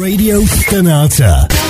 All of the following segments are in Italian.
Radio Sonata.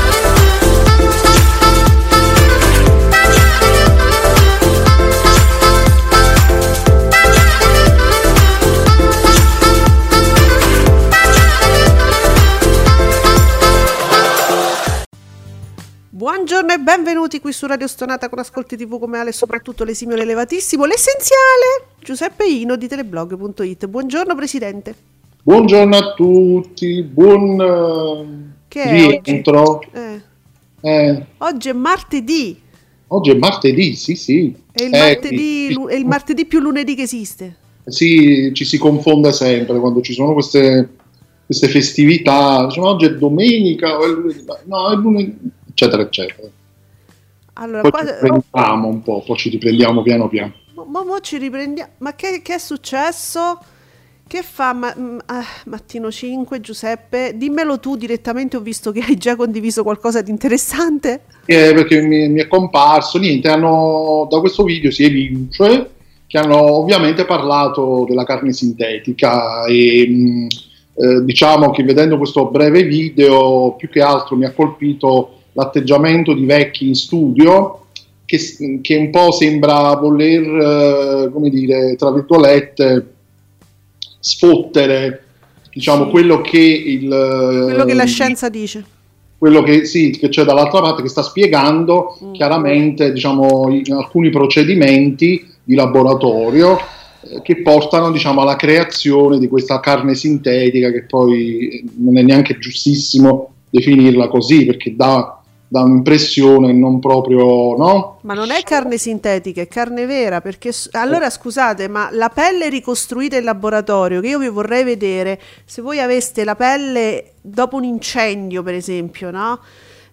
Buongiorno e benvenuti qui su Radio Stonata con Ascolti TV come Ale, soprattutto l'esimio l'elevatissimo, l'essenziale Giuseppe Ino di teleblog.it. Buongiorno Presidente. Buongiorno a tutti, buon eh, Che è rientro. oggi? Eh, Eh, oggi è martedì, oggi è martedì, sì sì. è il, Eh, martedì, sì, è il martedì più lunedì che esiste. sì, ci si confonde sempre quando ci sono queste, queste festività. Diciamo, oggi è domenica, o è lunedì, no, è lunedì, eccetera, eccetera. Allora, Poi qua, ci riprendiamo un po', poi ci riprendiamo piano piano. mo- mo ci riprendiamo. Ma che, che è successo? Che fa ma- mm, ah, Mattino 5, Giuseppe? Dimmelo tu direttamente, ho visto che hai già condiviso qualcosa di interessante. Eh, perché mi, mi è comparso, niente, hanno, da questo video si evince che hanno ovviamente parlato della carne sintetica e mh, eh, diciamo che vedendo questo breve video più che altro mi ha colpito l'atteggiamento di vecchi in studio che, che un po' sembra voler, eh, come dire, tra virgolette, sfottere diciamo Sì. quello che il Quello che la ehm, scienza dice. quello che, sì, che c'è dall'altra parte che sta spiegando Mm. chiaramente diciamo, alcuni procedimenti di laboratorio eh, che portano diciamo, alla creazione di questa carne sintetica che poi eh, non è neanche giustissimo definirla così perché dà, dà un'impressione non proprio no? Ma non è carne sintetica, è carne vera, perché allora scusate, ma la pelle ricostruita in laboratorio, che io vi vorrei vedere, se voi aveste la pelle dopo un incendio, per esempio, no?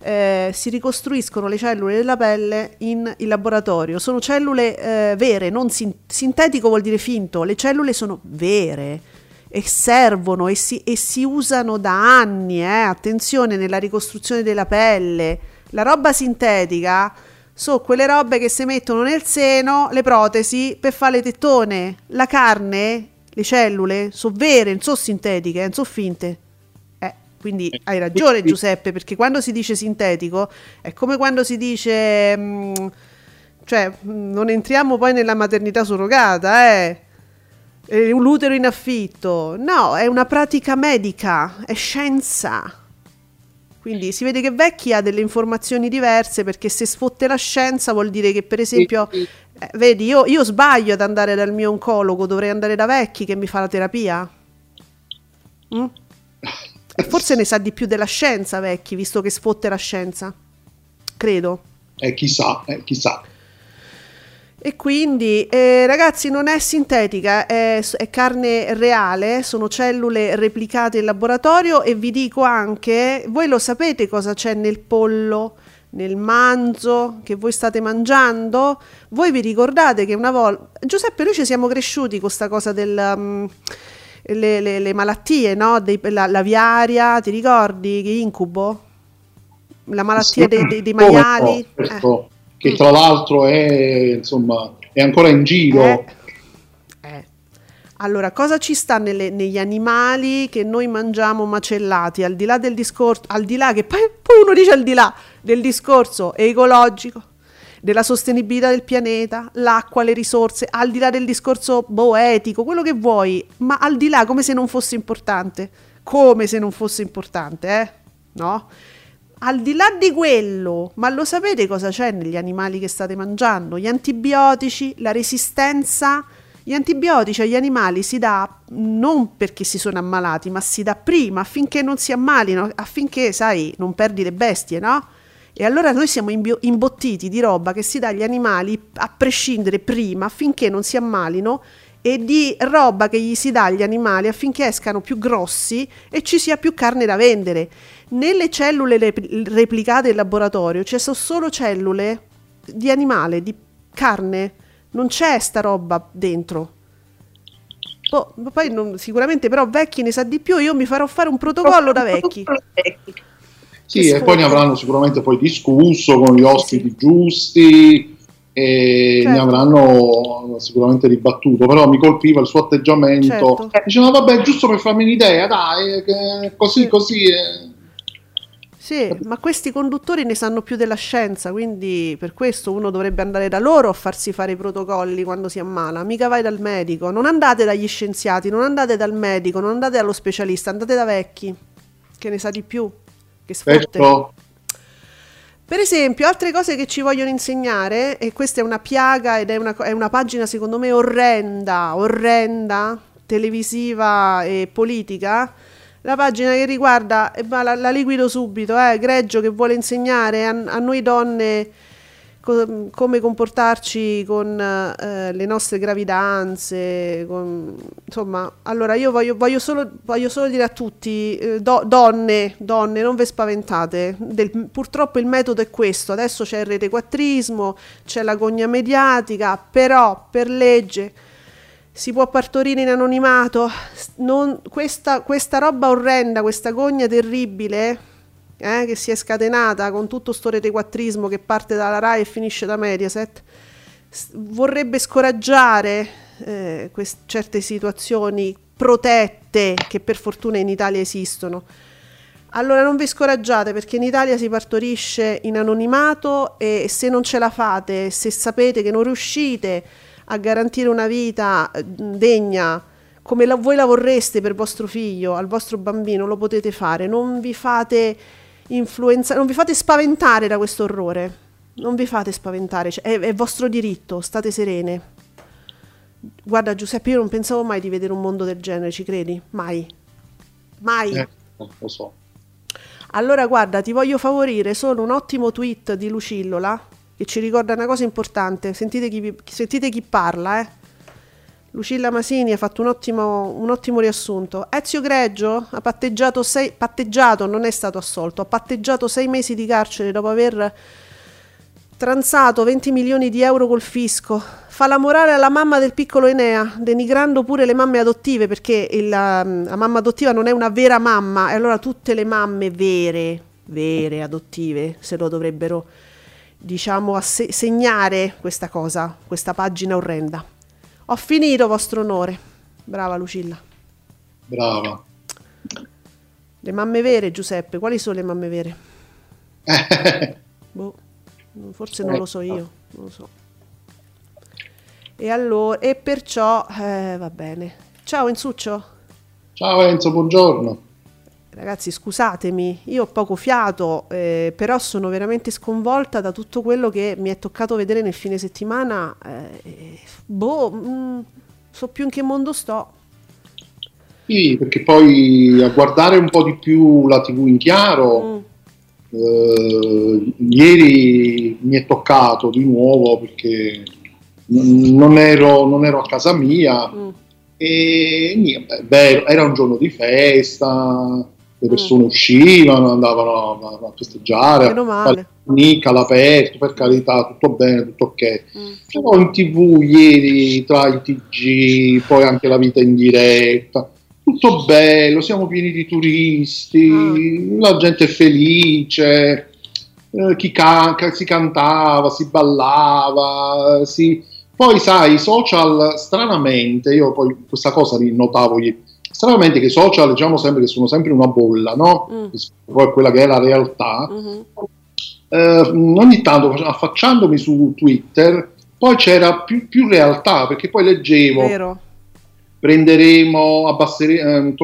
Eh, si ricostruiscono le cellule della pelle in, in laboratorio, sono cellule eh, vere, non sin- sintetico vuol dire finto, le cellule sono vere e servono e si, e si usano da anni, eh, attenzione nella ricostruzione della pelle. La roba sintetica sono quelle robe che si mettono nel seno, le protesi per fare le tettone. La carne, le cellule, sono vere, non sono sintetiche, non sono finte. Eh, quindi hai ragione Giuseppe, perché quando si dice sintetico è come quando si dice... mm, cioè, mm, non entriamo poi nella maternità surrogata, eh. Eh, un utero in affitto. No, è una pratica medica, è scienza. Quindi si vede che Vecchi ha delle informazioni diverse perché se sfotte la scienza vuol dire che per esempio, eh, vedi, io, io sbaglio ad andare dal mio oncologo, dovrei andare da Vecchi che mi fa la terapia? Mm? E forse ne sa di più della scienza Vecchi, visto che sfotte la scienza. Credo. Eh, chissà, eh, chissà. E quindi, eh, ragazzi, non è sintetica, è, è carne reale, sono cellule replicate in laboratorio e vi dico anche, voi lo sapete cosa c'è nel pollo, nel manzo che voi state mangiando? Voi vi ricordate che una volta... Giuseppe, noi ci siamo cresciuti con questa cosa del... mm, le, le- le malattie, no? Dei- la, la viaria, ti ricordi che incubo? La malattia Sì, dei, dei- dei come no, maiali? Eh. Che Mm. tra l'altro è, insomma, è ancora in giro. Eh, eh. Allora, cosa ci sta nelle- negli animali che noi mangiamo macellati? Al di là del discorso, al di là che poi, poi uno dice al di là del discorso ecologico, della sostenibilità del pianeta, l'acqua, le risorse, al di là del discorso boh, etico, quello che vuoi, ma al di là come se non fosse importante, come se non fosse importante, eh? No? Al di là di quello, ma lo sapete cosa c'è negli animali che state mangiando? Gli antibiotici, la resistenza. Gli antibiotici agli animali si dà non perché si sono ammalati, ma si dà prima affinché non si ammalino, affinché, sai, non perdi le bestie, no? E allora noi siamo imbio- imbottiti di roba che si dà agli animali a prescindere prima affinché non si ammalino e di roba che gli si dà agli animali affinché escano più grossi e ci sia più carne da vendere. Nelle cellule rep- replicate in laboratorio ci sono solo cellule di animale, di carne, non c'è sta roba dentro. Boh, poi non- sicuramente però vecchi ne sa di più, io mi farò fare un protocollo da vecchi. Sì, Che e poi ne avranno sicuramente poi discusso con gli ospiti giusti e Certo. ne avranno sicuramente ribattuto, però mi colpiva il suo atteggiamento. Certo. Diceva, vabbè, giusto per farmi un'idea, dai, così, Sì. così. eh. Sì, ma questi conduttori ne sanno più della scienza, quindi per questo uno dovrebbe andare da loro a farsi fare i protocolli quando si ammala. Mica vai dal medico, non andate dagli scienziati, non andate dal medico, non andate dallo specialista, andate da vecchi, che ne sa di più, che sfotte. Certo. Per esempio, altre cose che ci vogliono insegnare, e questa è una piaga ed è una, è una pagina secondo me orrenda, orrenda, televisiva e politica, la pagina che riguarda, e va, la, la liquido subito, eh, Greggio che vuole insegnare a, a noi donne co- come comportarci con eh, le nostre gravidanze, con- insomma, allora io voglio, voglio solo, voglio solo dire a tutti, eh, do- donne, donne, non ve spaventate, Del- purtroppo il metodo è questo, adesso c'è il retequattrismo, c'è la gogna mediatica, però per legge si può partorire in anonimato, non- questa, questa roba orrenda, questa gogna terribile eh, che si è scatenata con tutto sto retequattrismo che parte dalla RAI e finisce da Mediaset, vorrebbe scoraggiare eh, quest- certe situazioni protette che per fortuna in Italia esistono. Allora non vi scoraggiate perché in Italia si partorisce in anonimato e se non ce la fate, se sapete che non riuscite a garantire una vita eh, degna come la- voi la vorreste per vostro figlio, al vostro bambino, lo potete fare. Non vi fate influenza, non vi fate spaventare da questo orrore. Non vi fate spaventare, cioè, è, è vostro diritto, state serene. Guarda Giuseppe, io non pensavo mai di vedere un mondo del genere, ci credi? Mai. Mai. Eh, lo so. Allora guarda, ti voglio favorire solo un ottimo tweet di Lucillola che ci ricorda una cosa importante. Sentite chi, sentite chi parla, eh. Lucilla Masini ha fatto un ottimo, un ottimo riassunto. Ezio Greggio ha patteggiato, sei, patteggiato, non è stato assolto, ha patteggiato sei mesi di carcere dopo aver transato 20 milioni di euro col fisco. Fa la morale alla mamma del piccolo Enea, denigrando pure le mamme adottive perché il, um, la mamma adottiva non è una vera mamma e allora tutte le mamme vere, vere adottive se lo dovrebbero diciamo asse- segnare questa cosa, questa pagina orrenda. Ho finito, vostro onore. Brava Lucilla. Brava. Le mamme vere, Giuseppe, quali sono le mamme vere? Boh, forse non lo so io, non lo so. E allora, e perciò, eh, va bene. Ciao Enzuccio. Ciao Enzo, buongiorno. Ragazzi, scusatemi, io ho poco fiato, eh, però sono veramente sconvolta da tutto quello che mi è toccato vedere nel fine settimana. eh, boh, mm, so più in che mondo sto. Sì, perché poi a guardare un po' di più la TV in chiaro, Mm, eh, ieri mi è toccato di nuovo perché non ero, non ero a casa mia mm, e niente, beh, era un giorno di festa, le persone uscivano, andavano a, a festeggiare, male. Nica all'aperto, per carità, tutto bene, tutto ok. mm. Però in tv ieri, tra i TG, poi anche la vita in diretta, tutto bello, siamo pieni di turisti, la gente è felice, eh, chi ca- ca- si cantava, si ballava, si... poi sai, i social stranamente, io poi questa cosa notavo ieri, stranamente che i social diciamo sempre che sono sempre una bolla, no? Mm. Poi a quella che è la realtà. Mhm. Eh, ogni tanto affacciandomi su Twitter, poi c'era più, più realtà, perché poi leggevo Vero? prenderemo, abbasseremo,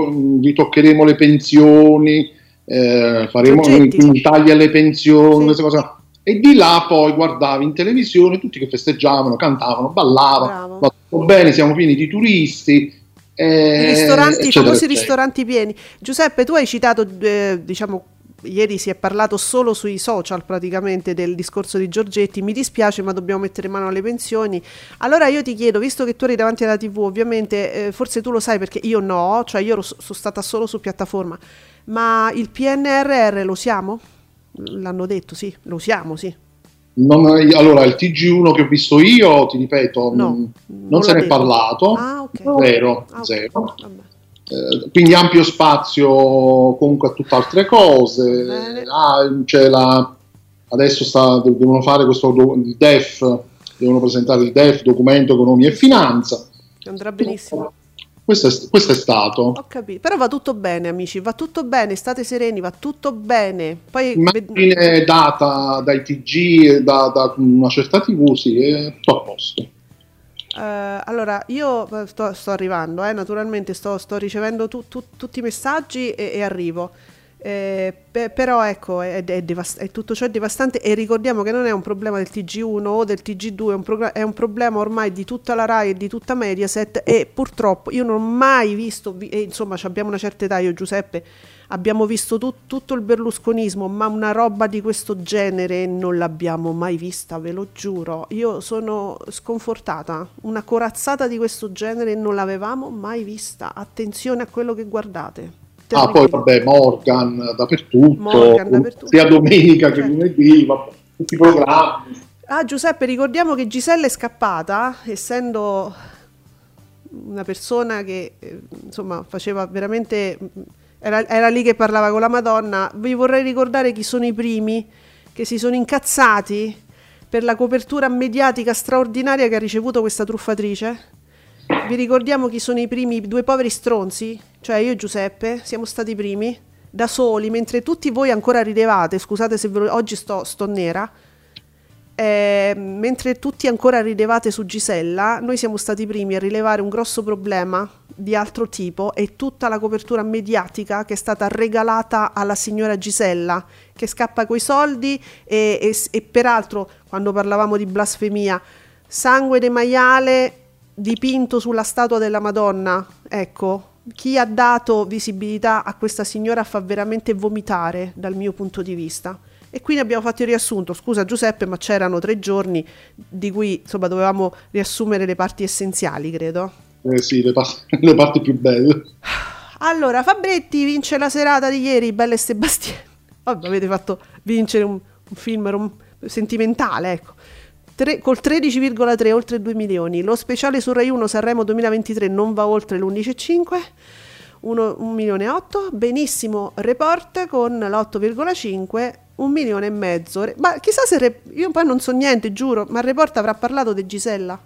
ritoccheremo le pensioni, eh, faremo un tagli alle pensioni, Sì. queste cose. E di là poi guardavi in televisione tutti che festeggiavano, cantavano, ballavano, Bravo. bene, siamo pieni di turisti. Eh, I ristoranti, famosi ristoranti pieni. Giuseppe, tu hai citato, eh, diciamo, ieri si è parlato solo sui social praticamente del discorso di Giorgetti. Mi dispiace, ma dobbiamo mettere mano alle pensioni. Allora io ti chiedo, visto che tu eri davanti alla TV, ovviamente, eh, forse tu lo sai perché io no, cioè io sono stata solo su piattaforma, ma il PNRR lo usiamo? L'hanno detto, sì, lo usiamo, sì. Non- allora, il TG1 che ho visto io, ti ripeto, No, non, non non se ne è parlato, Ah, ok. zero, Ah, ok. zero. Vabbè. Eh, quindi ampio spazio comunque a tutt'altre cose. Ah, c'è la- adesso sta- devono fare questo il DEF, devono presentare il DEF, documento economia e finanza. Andrà benissimo. Questo è, questo è stato. Ho capito. Però va tutto bene, amici, va tutto bene, state sereni, va tutto bene. Poi Immagine data dai TG da, da una certa TV, sì, è tutto a posto. Eh, allora, io eh, sto, sto arrivando, eh, naturalmente sto, sto ricevendo tu- tu- tutti i messaggi e, e arrivo. Eh, pe- però ecco, è, è devast- è tutto ciò è devastante e ricordiamo che non è un problema del TG1 o del TG2, è un, progr- è un problema ormai di tutta la RAI e di tutta Mediaset e purtroppo io non ho mai visto, vi- e insomma abbiamo una certa età, io Giuseppe, abbiamo visto tut- tutto il berlusconismo, ma una roba di questo genere non l'abbiamo mai vista, ve lo giuro. Io sono sconfortata, una corazzata di questo genere non l'avevamo mai vista. Attenzione a quello che guardate. Ah, poi vabbè, Morgan dappertutto, Morgan dappertutto. sia domenica che Certo. lunedì, vabbè, tutti i programmi. Ah, Giuseppe, ricordiamo che Gisella è scappata, essendo una persona che eh, insomma faceva veramente. Era, era lì che parlava con la Madonna. Vi vorrei ricordare chi sono i primi che si sono incazzati per la copertura mediatica straordinaria che ha ricevuto questa truffatrice. Vi ricordiamo chi sono i primi due poveri stronzi? Cioè io e Giuseppe siamo stati i primi, da soli, mentre tutti voi ancora ridevate. Scusate se lo- oggi sto, sto nera. Eh, mentre tutti ancora ridevate su Gisella, noi siamo stati i primi a rilevare un grosso problema di altro tipo e tutta la copertura mediatica che è stata regalata alla signora Gisella, che scappa coi soldi e, e- e peraltro quando parlavamo di blasfemia, sangue de maiale dipinto sulla statua della Madonna, ecco, chi ha dato visibilità a questa signora fa veramente vomitare dal mio punto di vista. E quindi abbiamo fatto il riassunto. Scusa Giuseppe, ma c'erano tre giorni di cui insomma dovevamo riassumere le parti essenziali, credo. Eh sì, le, pa- le parti più belle. Allora, Fabretti vince la serata di ieri, Belle e Sebastiano. Vabbè, avete fatto vincere un, un film rom- sentimentale, ecco. Tre- col 13,3 oltre 2 milioni. Lo speciale su Rai 1 Sanremo 2023 non va oltre l'11,5. 1 milione e 8. Benissimo report con l'8,5. Un milione e mezzo. Ma chissà se Re- io poi non so niente, giuro, ma il report avrà parlato di Gisella?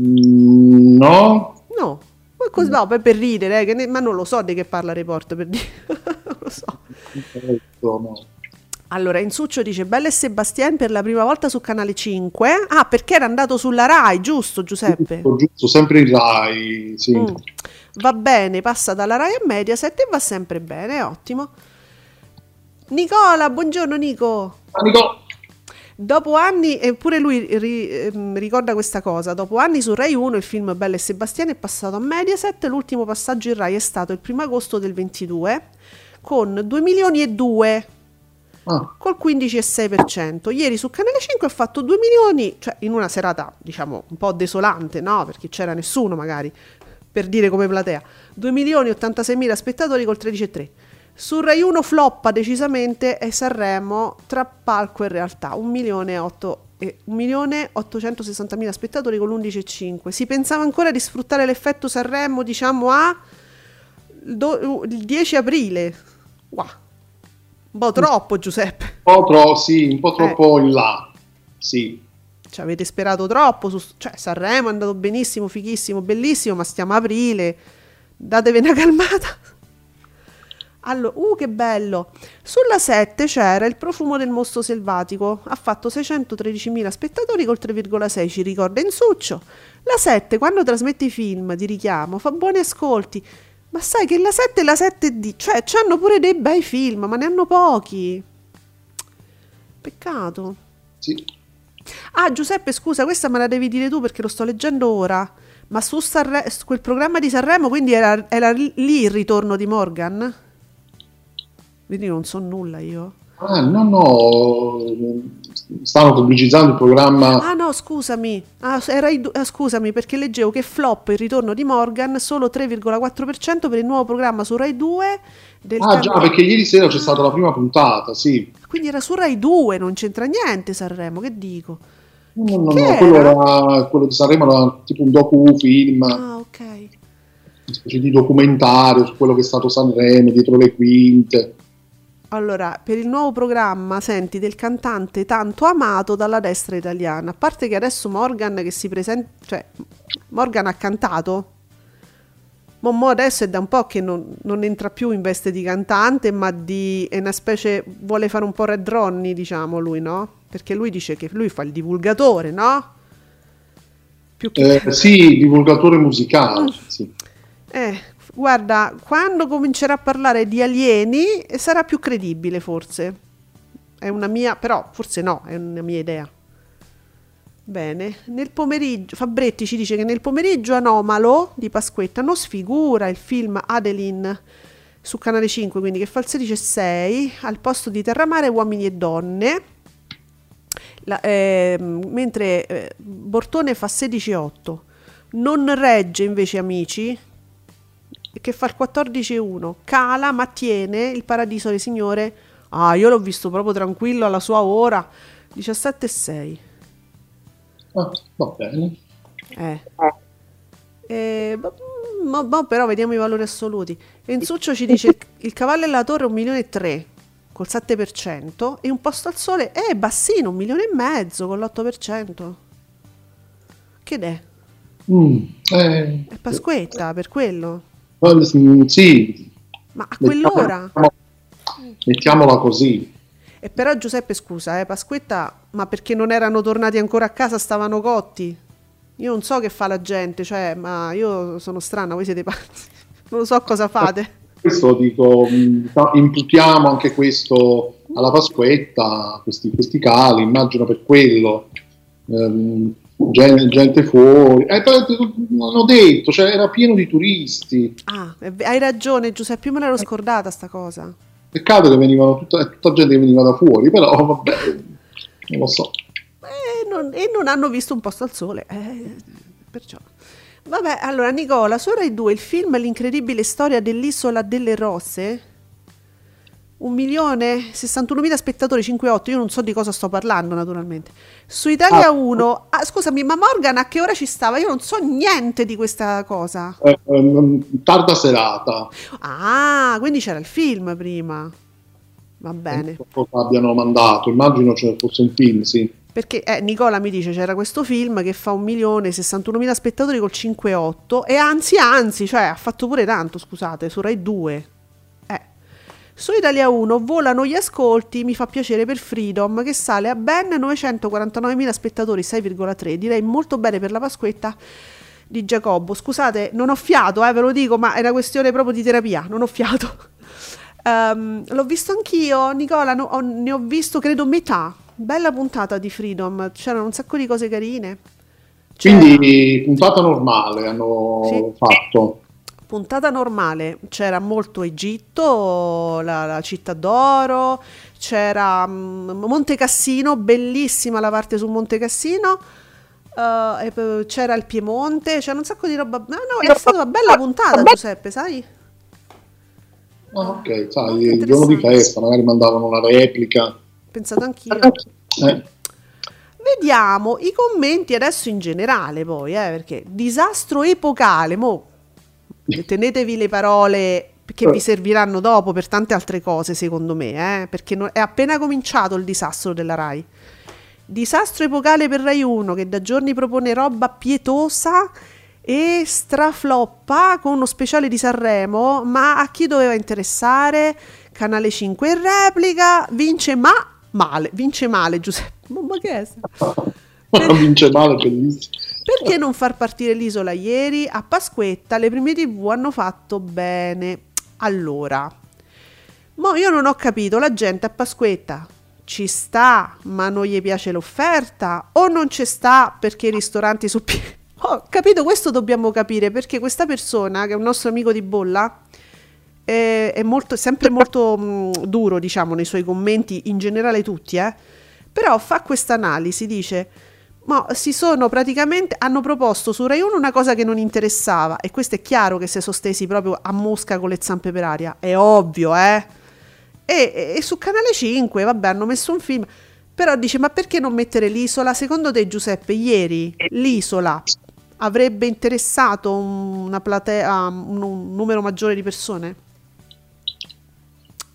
Mm, no, No, ma cos- no, per, per ridere, eh, che ne- ma non lo so di che parla il report per dire. non lo so. no. Allora, Insuccio dice Belle e Sebastian per la prima volta su Canale 5. Ah, perché era andato sulla Rai, giusto Giuseppe? Giusto, giusto, sempre in Rai, sì. Mm. Va bene, passa dalla Rai a Mediaset e va sempre bene, ottimo. Nicola, buongiorno Nico. Amico, Dopo anni, eppure lui ri- ehm, ricorda questa cosa, dopo anni su Rai 1 il film Belle e Sebastiano è passato a Mediaset, l'ultimo passaggio in Rai è stato il primo agosto del 22 con 2 milioni e 2 ah, col 15,6%. Ieri su Canale 5 ha fatto 2 milioni, cioè in una serata diciamo un po' desolante, no? Perché c'era nessuno magari, per dire come platea. 2 milioni e 86 mila spettatori col 13,3%. Su Rai 1 floppa decisamente e Sanremo tra palco e realtà, 1 milione e 8 e 1 milione 860 mila spettatori con l'11,5. Si pensava ancora di sfruttare l'effetto Sanremo, diciamo, a do- il 10 aprile. Wow. Un po' troppo, Giuseppe. Un po' tro- sì, un po' troppo in là. Sì. Ci avete sperato troppo. Su, cioè, Sanremo è andato benissimo, fighissimo, bellissimo, ma stiamo a aprile. Datevi una calmata. Allora, uh, che bello! Sulla 7 c'era il profumo del mostro selvatico. Ha fatto 613.000 spettatori col 3,6, ci ricorda Insuccio. La 7, quando trasmette i film di richiamo, fa buoni ascolti. Ma sai che la 7 e la 7D, cioè, hanno pure dei bei film, ma ne hanno pochi. Peccato. Sì. Ah, Giuseppe, scusa, questa me la devi dire tu perché lo sto leggendo ora. Ma su, Sanre- quel programma di Sanremo, quindi era, era lì il ritorno di Morgan? Quindi non so nulla io. Ah, no, no, stanno pubblicizzando il programma. Ah no, scusami. Ah, du- ah, scusami perché leggevo che flop il ritorno di Morgan solo 3,4% per il nuovo programma su Rai 2 del Ah, can- già, perché ieri sera c'è stata la prima puntata, sì. Quindi era su Rai 2, non c'entra niente Sanremo, che dico? No, no, Che no, era? quello, era, quello di Sanremo era tipo un docufilm, Ah, ok. una specie di documentario su quello che è stato Sanremo, dietro le quinte. Allora, per il nuovo programma, senti, del cantante tanto amato dalla destra italiana. A parte che adesso Morgan che si presenta, cioè, Morgan ha cantato. Mo, mo adesso è da un po' che non, non entra più in veste di cantante, ma di, è una specie, vuole fare un po' Red Ronnie, diciamo lui, no? Perché lui dice che lui fa il divulgatore, no? Più che... Eh, sì, divulgatore musicale, sì. Eh, guarda, quando comincerà a parlare di alieni eh, sarà più credibile forse. È una mia, però forse no, è una mia idea. Bene, nel pomeriggio, Fabretti ci dice che nel pomeriggio anomalo di Pasquetta non sfigura il film Adeline su Canale 5, quindi che fa il 16 e 6, al posto di Terramare Uomini e Donne, La- ehm, mentre eh, Bortone fa 16 e 8. Non regge invece Amici, che fa il 14 e 1. Cala ma tiene il Paradiso del Signore. Ah, io l'ho visto proprio tranquillo alla sua ora, 17 e 6. Ah, va bene. Eh. Eh, ma- ma- però vediamo i valori assoluti. Enzuccio ci dice il, cavallo e la torre 1 milione e 3 col 7% e un posto al sole è bassino, un milione e mezzo con l'8%. Che è? Mm, eh, È Pasquetta per quello. Sì, Ma a quell'ora? mettiamola, mettiamola così. E però Giuseppe scusa, eh, Pasquetta, ma perché non erano tornati ancora a casa, stavano cotti? Io non so che fa la gente, cioè, ma io sono strana, voi siete pazzi. Non so cosa fate. Questo dico, mh, imputiamo anche questo alla Pasquetta, questi, questi cali, immagino per quello. Ehm, gente, gente fuori. Eh, non ho detto, cioè, era pieno di turisti. Ah, ve- hai ragione Giuseppe, io me l'ero scordata sta cosa. Peccato che venivano tutta, tutta gente che veniva da fuori, però vabbè, non lo so. E non, e non hanno visto un posto al sole. eh, perciò. Vabbè, allora Nicola, su Rai 2 il film L'incredibile storia dell'isola delle rose. Un milione 61 mila spettatori 5,8. Io non so di cosa sto parlando, naturalmente. Su Italia Ah. 1, ah, scusami, ma Morgan a che ora ci stava? Io non so niente di questa cosa. Eh, ehm, tarda serata. Ah, quindi c'era il film prima. Va bene. Non so cosa abbiano mandato, immagino ce fosse un film, sì. Perché eh, Nicola mi dice c'era questo film che fa un milione 61 mila spettatori col 5,8 e anzi anzi, cioè ha fatto pure tanto, scusate, su Rai 2. Eh. Su Italia 1 volano gli ascolti, mi fa piacere per Freedom che sale a ben 949 mila spettatori, 6,3, direi molto bene per la Pasquetta di Giacobbo. Scusate, non ho fiato, eh, ve lo dico, ma è una questione proprio di terapia, non ho fiato. Ehm, l'ho visto anch'io, Nicola, no- ho- ne ho visto credo metà. Bella puntata di Freedom, c'erano un sacco di cose carine. C'era Quindi puntata normale hanno Sì. fatto. Puntata normale, c'era molto Egitto, la, la città d'oro, c'era mm, Monte Cassino, bellissima la parte su Monte Cassino. poi c'era il Piemonte, c'era un sacco di roba. No, no, è stata una bella puntata, Giuseppe, sai? Ah, ok, sai, il giorno di festa magari mandavano una replica. Pensato anch'io. Eh, Vediamo i commenti adesso in generale poi, eh, perché disastro epocale, mo tenetevi le parole che vi serviranno dopo per tante altre cose, secondo me, eh? perché no- è appena cominciato il disastro della RAI. Disastro epocale per Rai 1 che da giorni propone roba pietosa e strafloppa con uno speciale di Sanremo, ma a chi doveva interessare? Canale 5 in replica, vince ma male, vince male Giuseppe. Ma che è? Non vince male, bellissimo. Perché non far partire l'isola ieri? A Pasquetta le prime tv hanno fatto bene. Allora, mo io non ho capito, la gente a Pasquetta ci sta, ma non gli piace l'offerta o non ci sta perché i ristoranti pieni? Ho capito, questo dobbiamo capire perché questa persona, che è un nostro amico di bolla, è, è molto, sempre molto mh, duro, diciamo, nei suoi commenti, in generale tutti, eh? Però fa questa analisi, dice, ma si sono praticamente, hanno proposto su Rai 1 una cosa che non interessava, e questo è chiaro che si è sostesi proprio a mosca con le zampe per aria, è ovvio, eh? E, e su Canale 5, vabbè, hanno messo un film, però dice, ma perché non mettere l'isola? Secondo te, Giuseppe, ieri l'isola avrebbe interessato una platea, un, un numero maggiore di persone?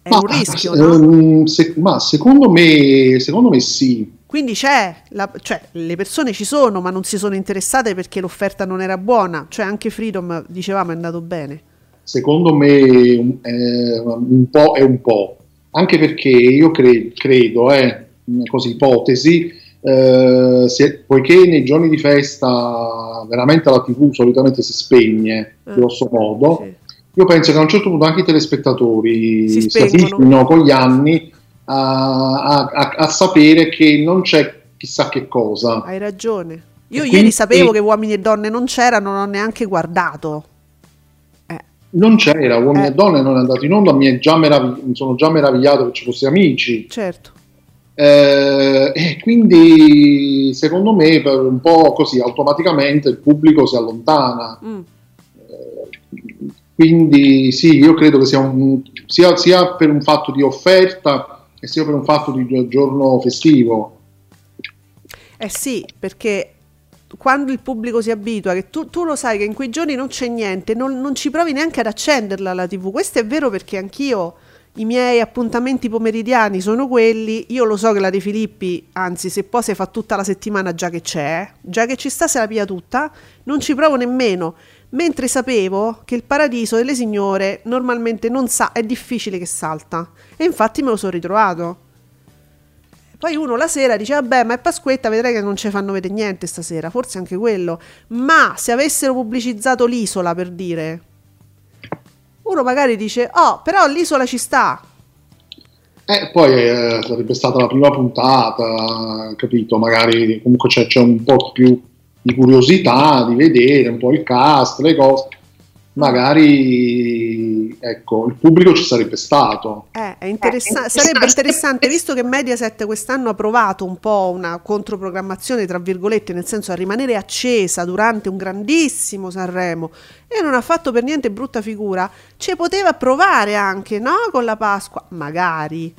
È Ma, un rischio, no? ehm, se- ma secondo me, secondo me sì. Quindi c'è, la- cioè le persone ci sono, ma non si sono interessate perché l'offerta non era buona. Cioè anche Freedom, dicevamo, è andato bene. Secondo me un, eh, un po' è un po', anche perché io cre- credo, eh, così ipotesi, eh, se- poiché nei giorni di festa veramente la TV solitamente si spegne, Eh, grosso modo, sì. io penso che a un certo punto anche i telespettatori Si si, abituino con gli anni a, a- a- sapere che non c'è chissà che cosa. Hai ragione. Io E ieri quindi- sapevo che uomini e donne non c'erano, non ho neanche guardato. Eh, Non c'era, uomini Eh. e donne non è andato in onda, mi, è già meravig- mi sono già meravigliato che ci fosse amici. certo. Eh, e quindi secondo me per un po' così automaticamente il pubblico si allontana. Mm. Quindi sì, io credo che sia, un- sia, sia per un fatto di offerta e sia per un fatto di gio- giorno festivo. Eh sì, perché quando il pubblico si abitua, che tu, tu lo sai che in quei giorni non c'è niente, non, non ci provi neanche ad accenderla la TV. Questo è vero perché anch'io i miei appuntamenti pomeridiani sono quelli. Io lo so che la De Filippi, anzi, se poi si fa tutta la settimana già che c'è, già che ci sta se la pia tutta, non ci provo nemmeno. Mentre sapevo che il paradiso delle signore normalmente non sa, è difficile che salta. E infatti me lo sono ritrovato. Poi uno la sera dice, vabbè, ma è Pasquetta, vedrai che non ci fanno vedere niente stasera, forse anche quello. Ma se avessero pubblicizzato l'isola, per dire, uno magari dice, oh, però l'isola ci sta. E poi eh, sarebbe stata la prima puntata, capito? Magari comunque c'è, c'è un po' più di curiosità di vedere un po' il cast, le cose. Magari ecco, il pubblico ci sarebbe stato. Eh, è interessa- sarebbe interessante, visto che Mediaset quest'anno ha provato un po' una controprogrammazione, tra virgolette, nel senso a rimanere accesa durante un grandissimo Sanremo e non ha fatto per niente brutta figura, ci poteva provare anche, no? Con la Pasqua, magari.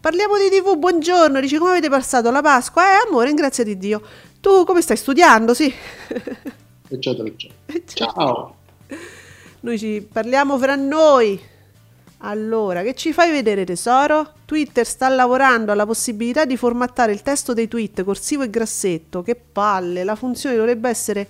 Parliamo di TV, buongiorno, dici come avete passato la Pasqua? Eh, amore, grazie di Dio. Tu come stai studiando? Sì. eccetera, eccetera. Ciao. Noi ci parliamo fra noi. Allora, che ci fai vedere tesoro? Twitter sta lavorando alla possibilità di formattare il testo dei tweet corsivo e grassetto. Che palle, la funzione dovrebbe essere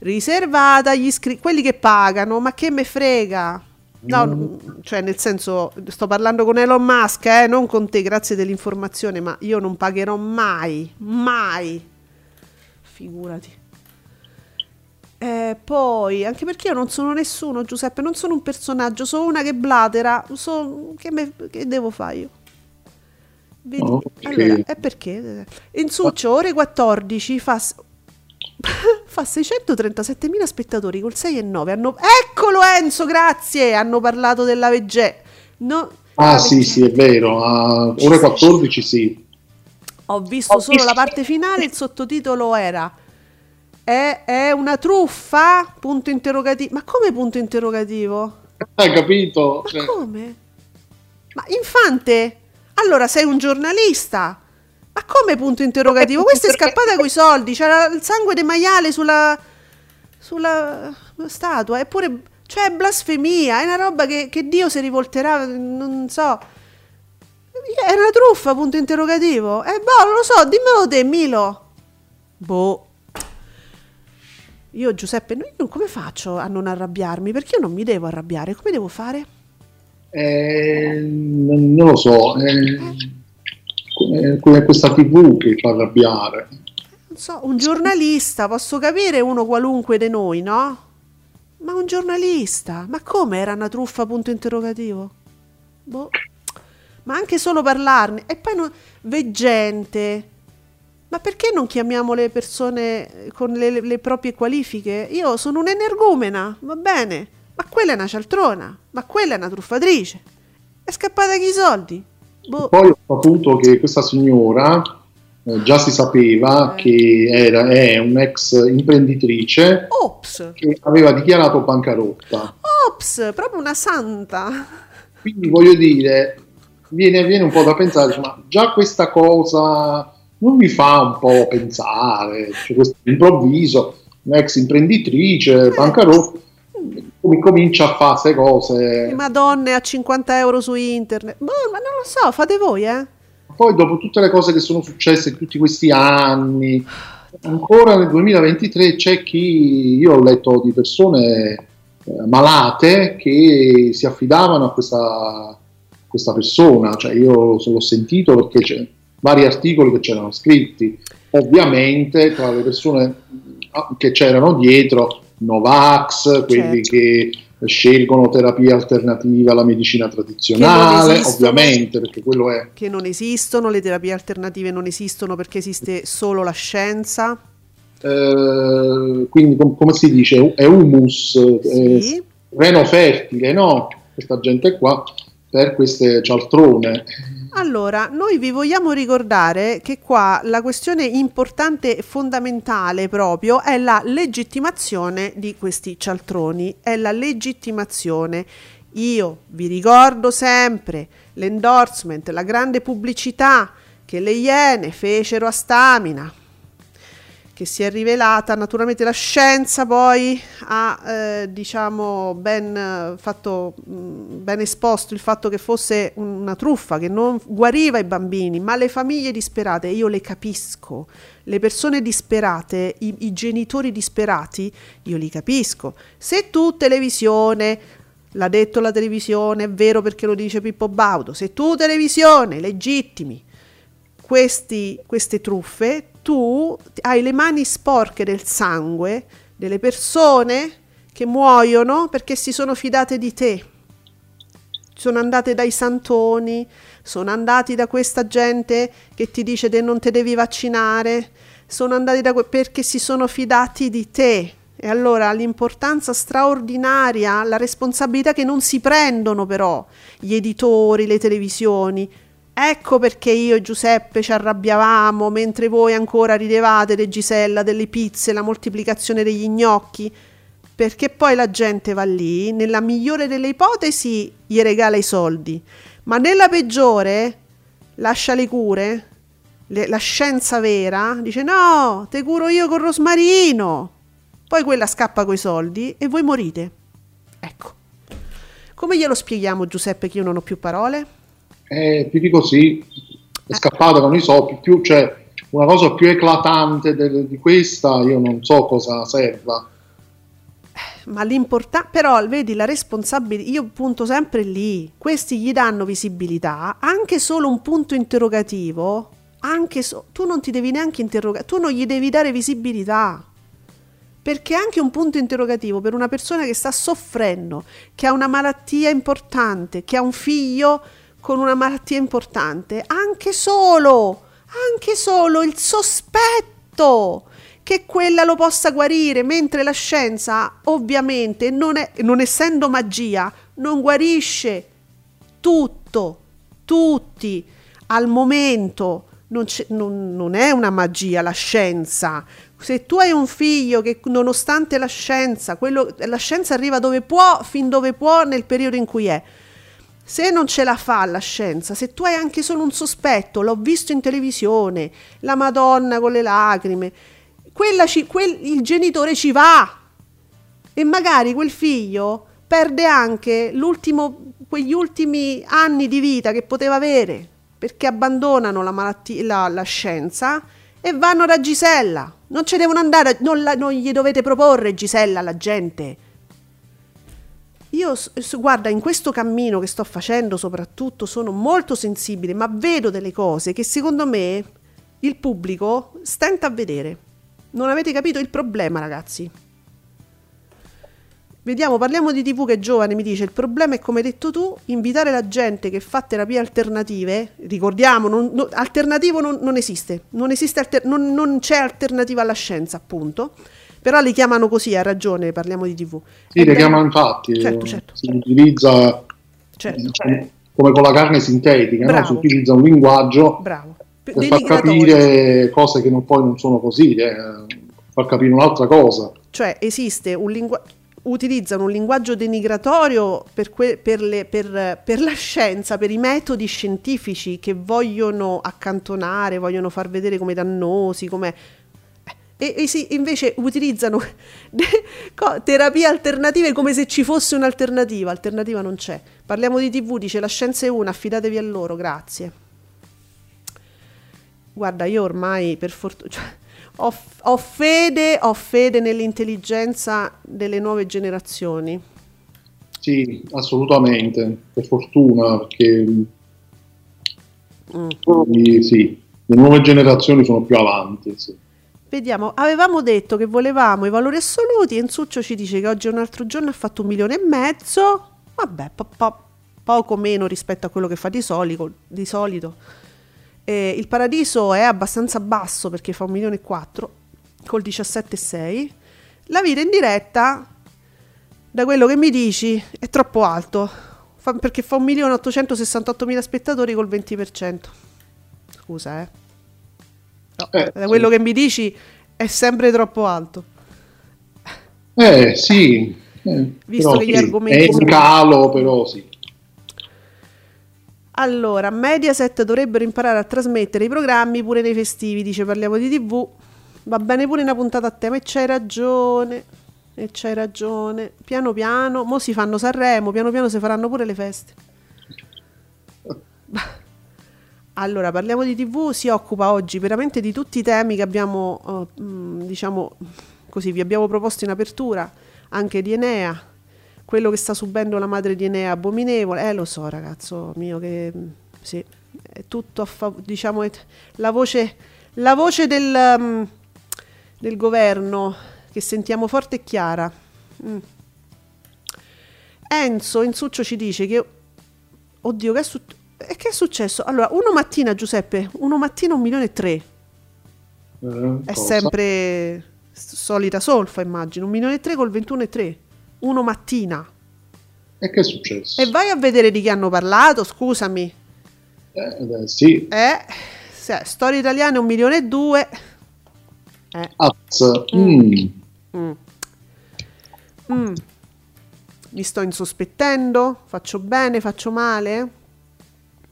riservata agli iscritti, quelli che pagano, ma che me frega? No, n- cioè nel senso, sto parlando con Elon Musk, eh, non con te, grazie dell'informazione, ma io non pagherò mai, mai. Figurati. Eh, poi, anche perché io non sono nessuno, Giuseppe, non sono un personaggio, sono una che blatera. so- che, me- che devo fare io? Vedi? Oh, ok. Allora, è perché? In Succio, ore 14, fa, fa 637.000 spettatori col 6 e 9. Hanno... Eccolo Enzo, grazie! Hanno parlato della Vegge. No, Ah sì, sì, è vero. A ore 14 sì. Ho visto solo la parte finale, il sottotitolo era è, è una truffa? Punto interrogativo. Ma come punto interrogativo? Hai capito? Ma Cioè, come? Ma Infante? Allora sei un giornalista? Ma come punto interrogativo? Questa è scappata coi soldi, c'era il sangue del maiale sulla sulla statua, eppure Cioè, è blasfemia, è una roba che, che Dio si rivolterà, non so. È una truffa, punto interrogativo. Eh, boh, non lo so, dimmelo te, Milo. Boh. Io, Giuseppe, io come faccio a non arrabbiarmi? Perché io non mi devo arrabbiare, come devo fare? Eh, non lo so, come- come questa TV che fa arrabbiare. Non so, un giornalista, posso capire uno qualunque di noi, no? Ma un giornalista, ma come era una truffa, punto interrogativo? Boh. Ma anche solo parlarne. E poi non... veggente. Ma perché non chiamiamo le persone con le, le proprie qualifiche? Io sono un'energumena, va bene. Ma quella è una cialtrona. Ma quella è una truffatrice. È scappata con i soldi. Boh. Poi ho saputo che questa signora eh, già si sapeva Eh. che era, è un'ex imprenditrice Ops. che aveva dichiarato bancarotta. Ops, proprio una santa. Quindi voglio dire, viene, viene un po' da pensare, dice, ma già questa cosa non mi fa un po' pensare, cioè questo improvviso, un'ex imprenditrice, bancarotta, com- comincia a fare queste cose. Madonne a 50 euro su internet. Boh, ma non lo so, fate voi, eh. Poi dopo tutte le cose che sono successe in tutti questi anni, ancora nel 2023 c'è chi, io ho letto di persone eh, malate che si affidavano a questa, questa persona, cioè io l'ho sentito perché c'è vari articoli che c'erano scritti, ovviamente tra le persone ah, che c'erano dietro, Novax, quelli Certo. che scelgono terapie alternative alla medicina tradizionale, esistono. ovviamente, perché quello è Che non esistono, le terapie alternative non esistono perché esiste solo la scienza. Eh, quindi com- come si dice è humus eh, Sì. terreno fertile no questa gente qua per queste cialtrone Allora, noi vi vogliamo ricordare che qua la questione importante e fondamentale proprio è la legittimazione di questi cialtroni, è la legittimazione. Io vi ricordo sempre l'endorsement, la grande pubblicità che le Iene fecero a Stamina, che si è rivelata. Naturalmente la scienza poi ha eh, diciamo ben eh, fatto ben esposto il fatto che fosse una truffa che non guariva i bambini ma le famiglie disperate io le capisco. Le persone disperate i, i genitori disperati io li capisco. Se tu televisione l'ha detto la televisione è vero perché lo dice Pippo Baudo se tu televisione legittimi questi, queste truffe, tu hai le mani sporche del sangue delle persone che muoiono perché si sono fidate di te. Sono andate dai santoni, sono andati da questa gente che ti dice che non te devi vaccinare, sono andati da que- perché si sono fidati di te. E allora l'importanza straordinaria, la responsabilità che non si prendono però gli editori, le televisioni, Ecco perché io e Giuseppe ci arrabbiavamo mentre voi ancora ridevate de Gisella, delle pizze, la moltiplicazione degli gnocchi. Perché poi la gente va lì, nella migliore delle ipotesi gli regala i soldi, ma nella peggiore lascia le cure, le- la scienza vera, dice no, te curo io con rosmarino. Poi quella scappa coi soldi e voi morite. Ecco. Come glielo spieghiamo Giuseppe che io non ho più parole? Eh, ti dico sì, è scappata con i soldi, più, cioè, una cosa più eclatante del- di questa, io non so cosa serva. Ma l'importante, però, vedi la responsabilità, io punto sempre lì, questi gli danno visibilità, anche solo un punto interrogativo, anche so- tu non ti devi neanche interrogare, tu non gli devi dare visibilità. Perché anche un punto interrogativo per una persona che sta soffrendo, che ha una malattia importante, che ha un figlio con una malattia importante, anche solo, anche solo il sospetto che quella lo possa guarire, mentre la scienza ovviamente non, è, non essendo magia, non guarisce tutto, tutti, al momento non, non- non è una magia la scienza. Se tu hai un figlio che nonostante la scienza, quello- la scienza arriva dove può, fin dove può, nel periodo in cui è. Se non ce la fa la scienza, se tu hai anche solo un sospetto, l'ho visto in televisione, la Madonna con le lacrime, ci- quel- il genitore ci va e magari quel figlio perde anche quegli ultimi anni di vita che poteva avere perché abbandonano la, malattia, la, la scienza e vanno da Gisella. Non ci devono andare, non, la, non gli dovete proporre Gisella alla gente. Io, guarda, in questo cammino che sto facendo soprattutto sono molto sensibile, ma vedo delle cose che secondo me il pubblico stenta a vedere. Non avete capito il problema, ragazzi. Vediamo, parliamo di TV che è giovane, mi dice, il problema è come hai detto tu, invitare la gente che fa terapie alternative, ricordiamo, non, no, alternativo non, non, esiste, non, esiste alter, non, non, c'è alternativa alla scienza, appunto, però li chiamano così, ha ragione, parliamo di TV. Sì, le chiamano infatti, certo, certo. si utilizza certo. come, come, con la carne sintetica, no? si utilizza un linguaggio Bravo. per far capire cose che non, poi non sono così, eh, far capire un'altra cosa. Cioè esiste un linguaggio utilizzano un linguaggio denigratorio per, que- per, le, per, per, la scienza, per i metodi scientifici che vogliono accantonare, vogliono far vedere come dannosi, come... E, e sì, invece utilizzano terapie alternative come se ci fosse un'alternativa. Alternativa non c'è. Parliamo di TV, dice la scienza è una, affidatevi a loro, grazie. Guarda, io ormai per fortuna... Cioè, ho, ho, fede, ho fede nell'intelligenza delle nuove generazioni. Sì, assolutamente, per fortuna, perché mm. sì, le nuove generazioni sono più avanti. Sì. Vediamo, avevamo detto che volevamo i valori assoluti, Enzuccio ci dice che oggi un altro giorno ha fatto un milione e mezzo, vabbè, po- po- poco meno rispetto a quello che fa di, solico, di solito eh, il paradiso è abbastanza basso perché fa un milione e quattro col 17,6. La vita in diretta, da quello che mi dici, è troppo alto fa, perché fa 1.868.000 spettatori col 20%. Scusa, eh. Eh da quello sì. che mi dici è sempre troppo alto. Eh sì, eh, visto che gli argomenti è in calo, però sì. Allora, Mediaset dovrebbero imparare a trasmettere i programmi pure nei festivi, dice parliamo di TV. Va bene pure una puntata a tema e c'hai ragione. E c'hai ragione. Piano piano, mo si fanno Sanremo, piano piano si faranno pure le feste. Allora, parliamo di TV, si occupa oggi veramente di tutti i temi che abbiamo, uh, diciamo così, vi abbiamo proposto in apertura, anche di Enea, quello che sta subendo la madre di Enea abominevole, eh lo so ragazzo mio che sì, è tutto a favore, diciamo, è la voce, la voce del, um, del governo che sentiamo forte e chiara. Mm. Enzo Enzuccio ci dice che, oddio che è, su- e che è successo? Allora, uno mattina Giuseppe, uno mattina un milione e tre. Eh, è cosa? sempre solita solfa immagino, un milione e tre col 21 e 3 uno mattina. E che è successo? E vai a vedere di chi hanno parlato, scusami. Eh, beh, sì. Eh, se, storia italiana un milione e due. Eh. Az. Mm. Mm. Mm. Mi sto insospettendo? Faccio bene? Faccio male?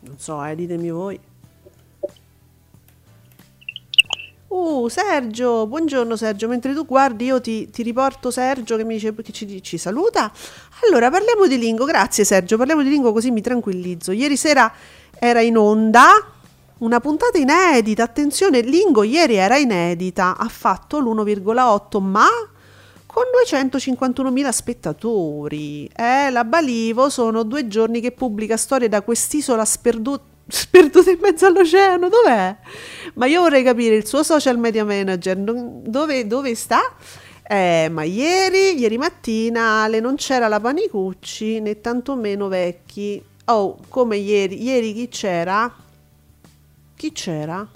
Non so, eh, ditemi voi. Uh, Sergio, buongiorno Sergio, mentre tu guardi io ti, ti riporto Sergio che mi dice che ci, ci, saluta. Allora, parliamo di Lingo, grazie Sergio, parliamo di Lingo così mi tranquillizzo. Ieri sera era in onda una puntata inedita, attenzione, Lingo ieri era inedita, ha fatto l'1,8 ma con 251.000 spettatori. Eh, la Balivo sono due giorni che pubblica storie da quest'isola sperduta sperduto in mezzo all'oceano, dov'è? Ma io vorrei capire il suo social media manager, dove, dove sta? Eh, ma ieri, ieri mattina Ale non c'era la Panicucci né tantomeno Vecchi. Oh, come ieri, ieri chi c'era? Chi c'era?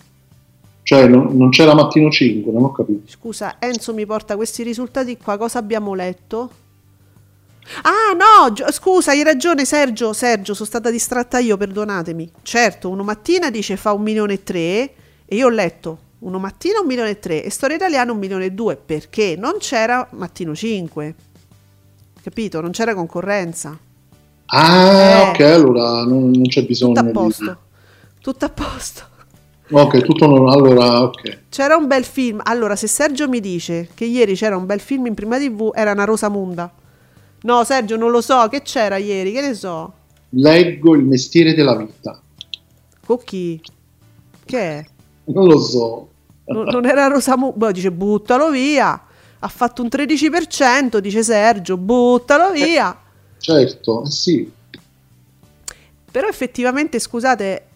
Cioè, non, non c'era Mattino 5, non ho capito. Scusa, Enzo mi porta questi risultati qua, cosa abbiamo letto? Ah no, Gio- scusa, hai ragione Sergio, Sergio, sono stata distratta io, perdonatemi. Certo, uno mattina dice fa un milione e tre e io ho letto uno mattina un milione e tre e storia italiana un milione e due perché non c'era mattino 5. Capito? Non c'era concorrenza. Ah, Eh. ok, allora non, non c'è bisogno Tutto a di... posto. Tutto a posto. Ok, tutto non... Allora, ok. C'era un bel film. Allora, se Sergio mi dice che ieri c'era un bel film in prima TV, era una Rosamunda. No, Sergio, non lo so. Che c'era ieri? Che ne so? Leggo il mestiere della vita. Con chi? Che è? Non lo so. Non, non era Rosamu. Boh, dice buttalo via. Ha fatto un 13%, dice Sergio, buttalo via. Certo, eh sì. Però effettivamente, scusate,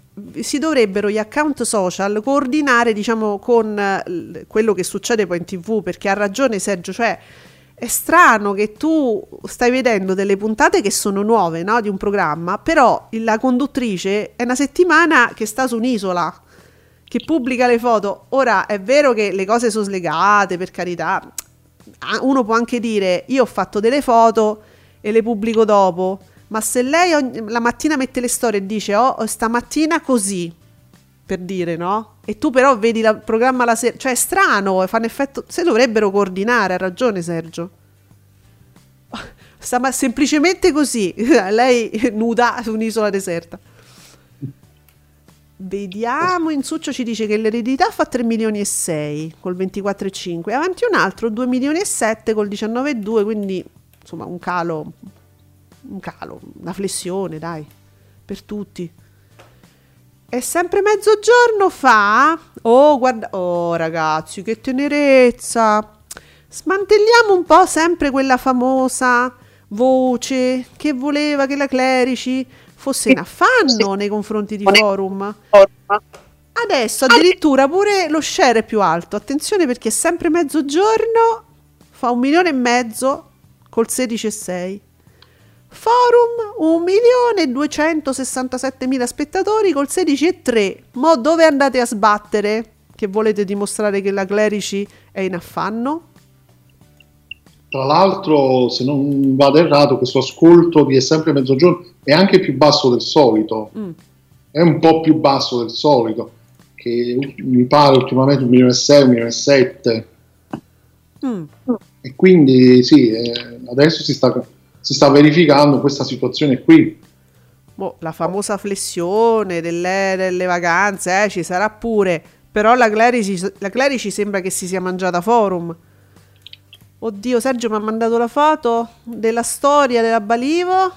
si dovrebbero gli account social coordinare, diciamo, con eh, quello che succede poi in TV, perché ha ragione Sergio, cioè è strano che tu stai vedendo delle puntate che sono nuove, no, di un programma, però la conduttrice è una settimana che sta su un'isola che pubblica le foto. Ora è vero che le cose sono slegate, per carità. Uno può anche dire io ho fatto delle foto e le pubblico dopo, ma se lei ogni- la mattina mette le storie e dice oh stamattina così, per dire no? E tu però vedi il programma la sera, cioè è strano, fa un effetto, se dovrebbero coordinare, ha ragione Sergio. Sta ma- semplicemente così, lei nuda su un'isola deserta. Vediamo, Insuccio ci dice che l'eredità fa 3 milioni e 6 col 24,5 avanti un altro 2 milioni e 7 col 19,2 quindi insomma un calo un calo, una flessione dai per tutti. E sempre mezzogiorno fa oh guarda oh ragazzi che tenerezza. Smantelliamo un po' sempre quella famosa voce che voleva che la Clerici fosse in affanno nei confronti di Forum. Adesso addirittura pure lo share è più alto. Attenzione perché è sempre mezzogiorno fa un milione e mezzo col 16,6. Forum 1 milione e 267 mila spettatori col 16,3. Mo dove andate a sbattere? Che volete dimostrare che la Clerici è in affanno? Tra l'altro, se non vado errato, questo ascolto di È sempre mezzogiorno è anche più basso del solito. Mm. È un po' più basso del solito, che mi pare ultimamente un milione e sei, un milione e sette. Mm. E quindi sì, eh, adesso si sta, si sta verificando questa situazione qui. Boh, la famosa flessione delle, delle vacanze eh, ci sarà pure. Però la Clerici, la Clerici sembra che si sia mangiata forum. Oddio, Sergio mi ha mandato la foto della storia della Balivo.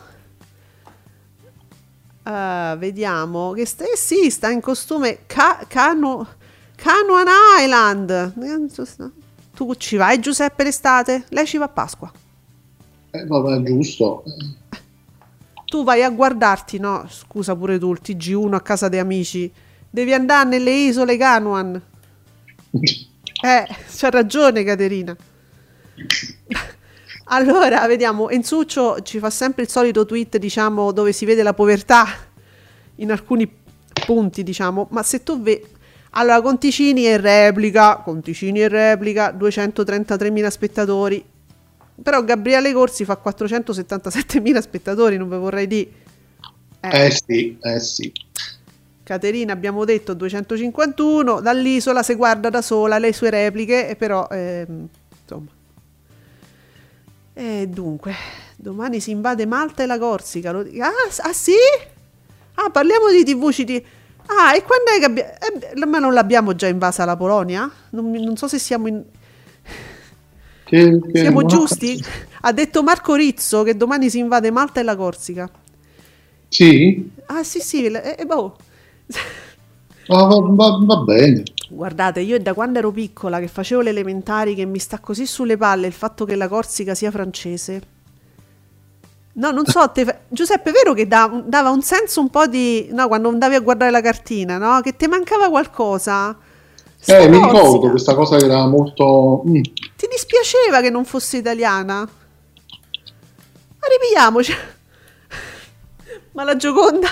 Ah, vediamo. Che sta, eh sì, sta in costume Ca- Canu- Canuan Island. Tu ci vai Giuseppe l'estate? Lei ci va a Pasqua. Eh, vabbè, giusto. Tu vai a guardarti, no? Scusa pure tu, il TG1 a casa dei amici. Devi andare nelle isole Canuan. Eh, c'ha ragione Caterina. Allora, vediamo, Enzuccio ci fa sempre il solito tweet, diciamo, dove si vede la povertà in alcuni punti, diciamo, ma se tu vedi... Allora, Conticini e replica, Conticini e replica, 233.000 spettatori, però Gabriele Corsi fa 477.000 spettatori, non ve vorrei dire. Eh sì, eh sì. Caterina abbiamo detto 251, dall'isola se guarda da sola le sue repliche, e però ehm, insomma. E dunque, domani si invade Malta e la Corsica. lo- Ah, ah, sì? Ah, parliamo di TV CT. Ah, e quando è che abbiamo... Eh, ma non l'abbiamo già invasa la Polonia? Non, non so se siamo in... Che- che- Siamo ho giusti? Ha detto Marco Rizzo che domani si invade Malta e la Corsica. Sì? Ah, sì, sì, le- eh, boh. Ah, va, va- va bene. Guardate, io da quando ero piccola che facevo le elementari che mi sta così sulle palle il fatto che la Corsica sia francese. No, non so, te Giuseppe, è vero che da- dava un senso un po' di... No, quando andavi a guardare la cartina, no? Che ti mancava qualcosa. Sta Eh, mi Corsica. ricordo questa cosa era molto... mm. Ti dispiaceva che non fosse italiana? Ma ripigliamoci. Ma la Gioconda...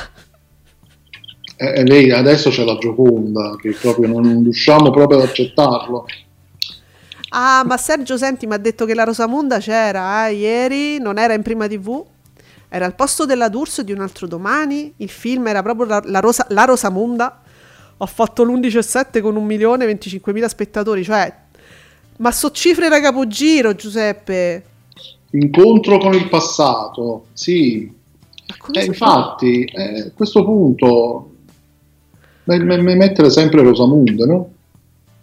Eh, eh, lei adesso c'è la Gioconda, che proprio non, riusciamo proprio ad accettarlo. Ah, ma Sergio, senti, mi ha detto che la Rosamonda c'era eh, ieri, non era in prima TV, era al posto della D'Urso di un altro domani. Il film era proprio la, la, Rosa, la Rosamonda. Ho fatto l'11,7 con un milione e 25 mila spettatori, cioè, ma so cifre da capogiro, Giuseppe. Incontro con il passato, sì. Eh, infatti, eh, a questo punto, me- me- me- mettere sempre Rosamunde, no?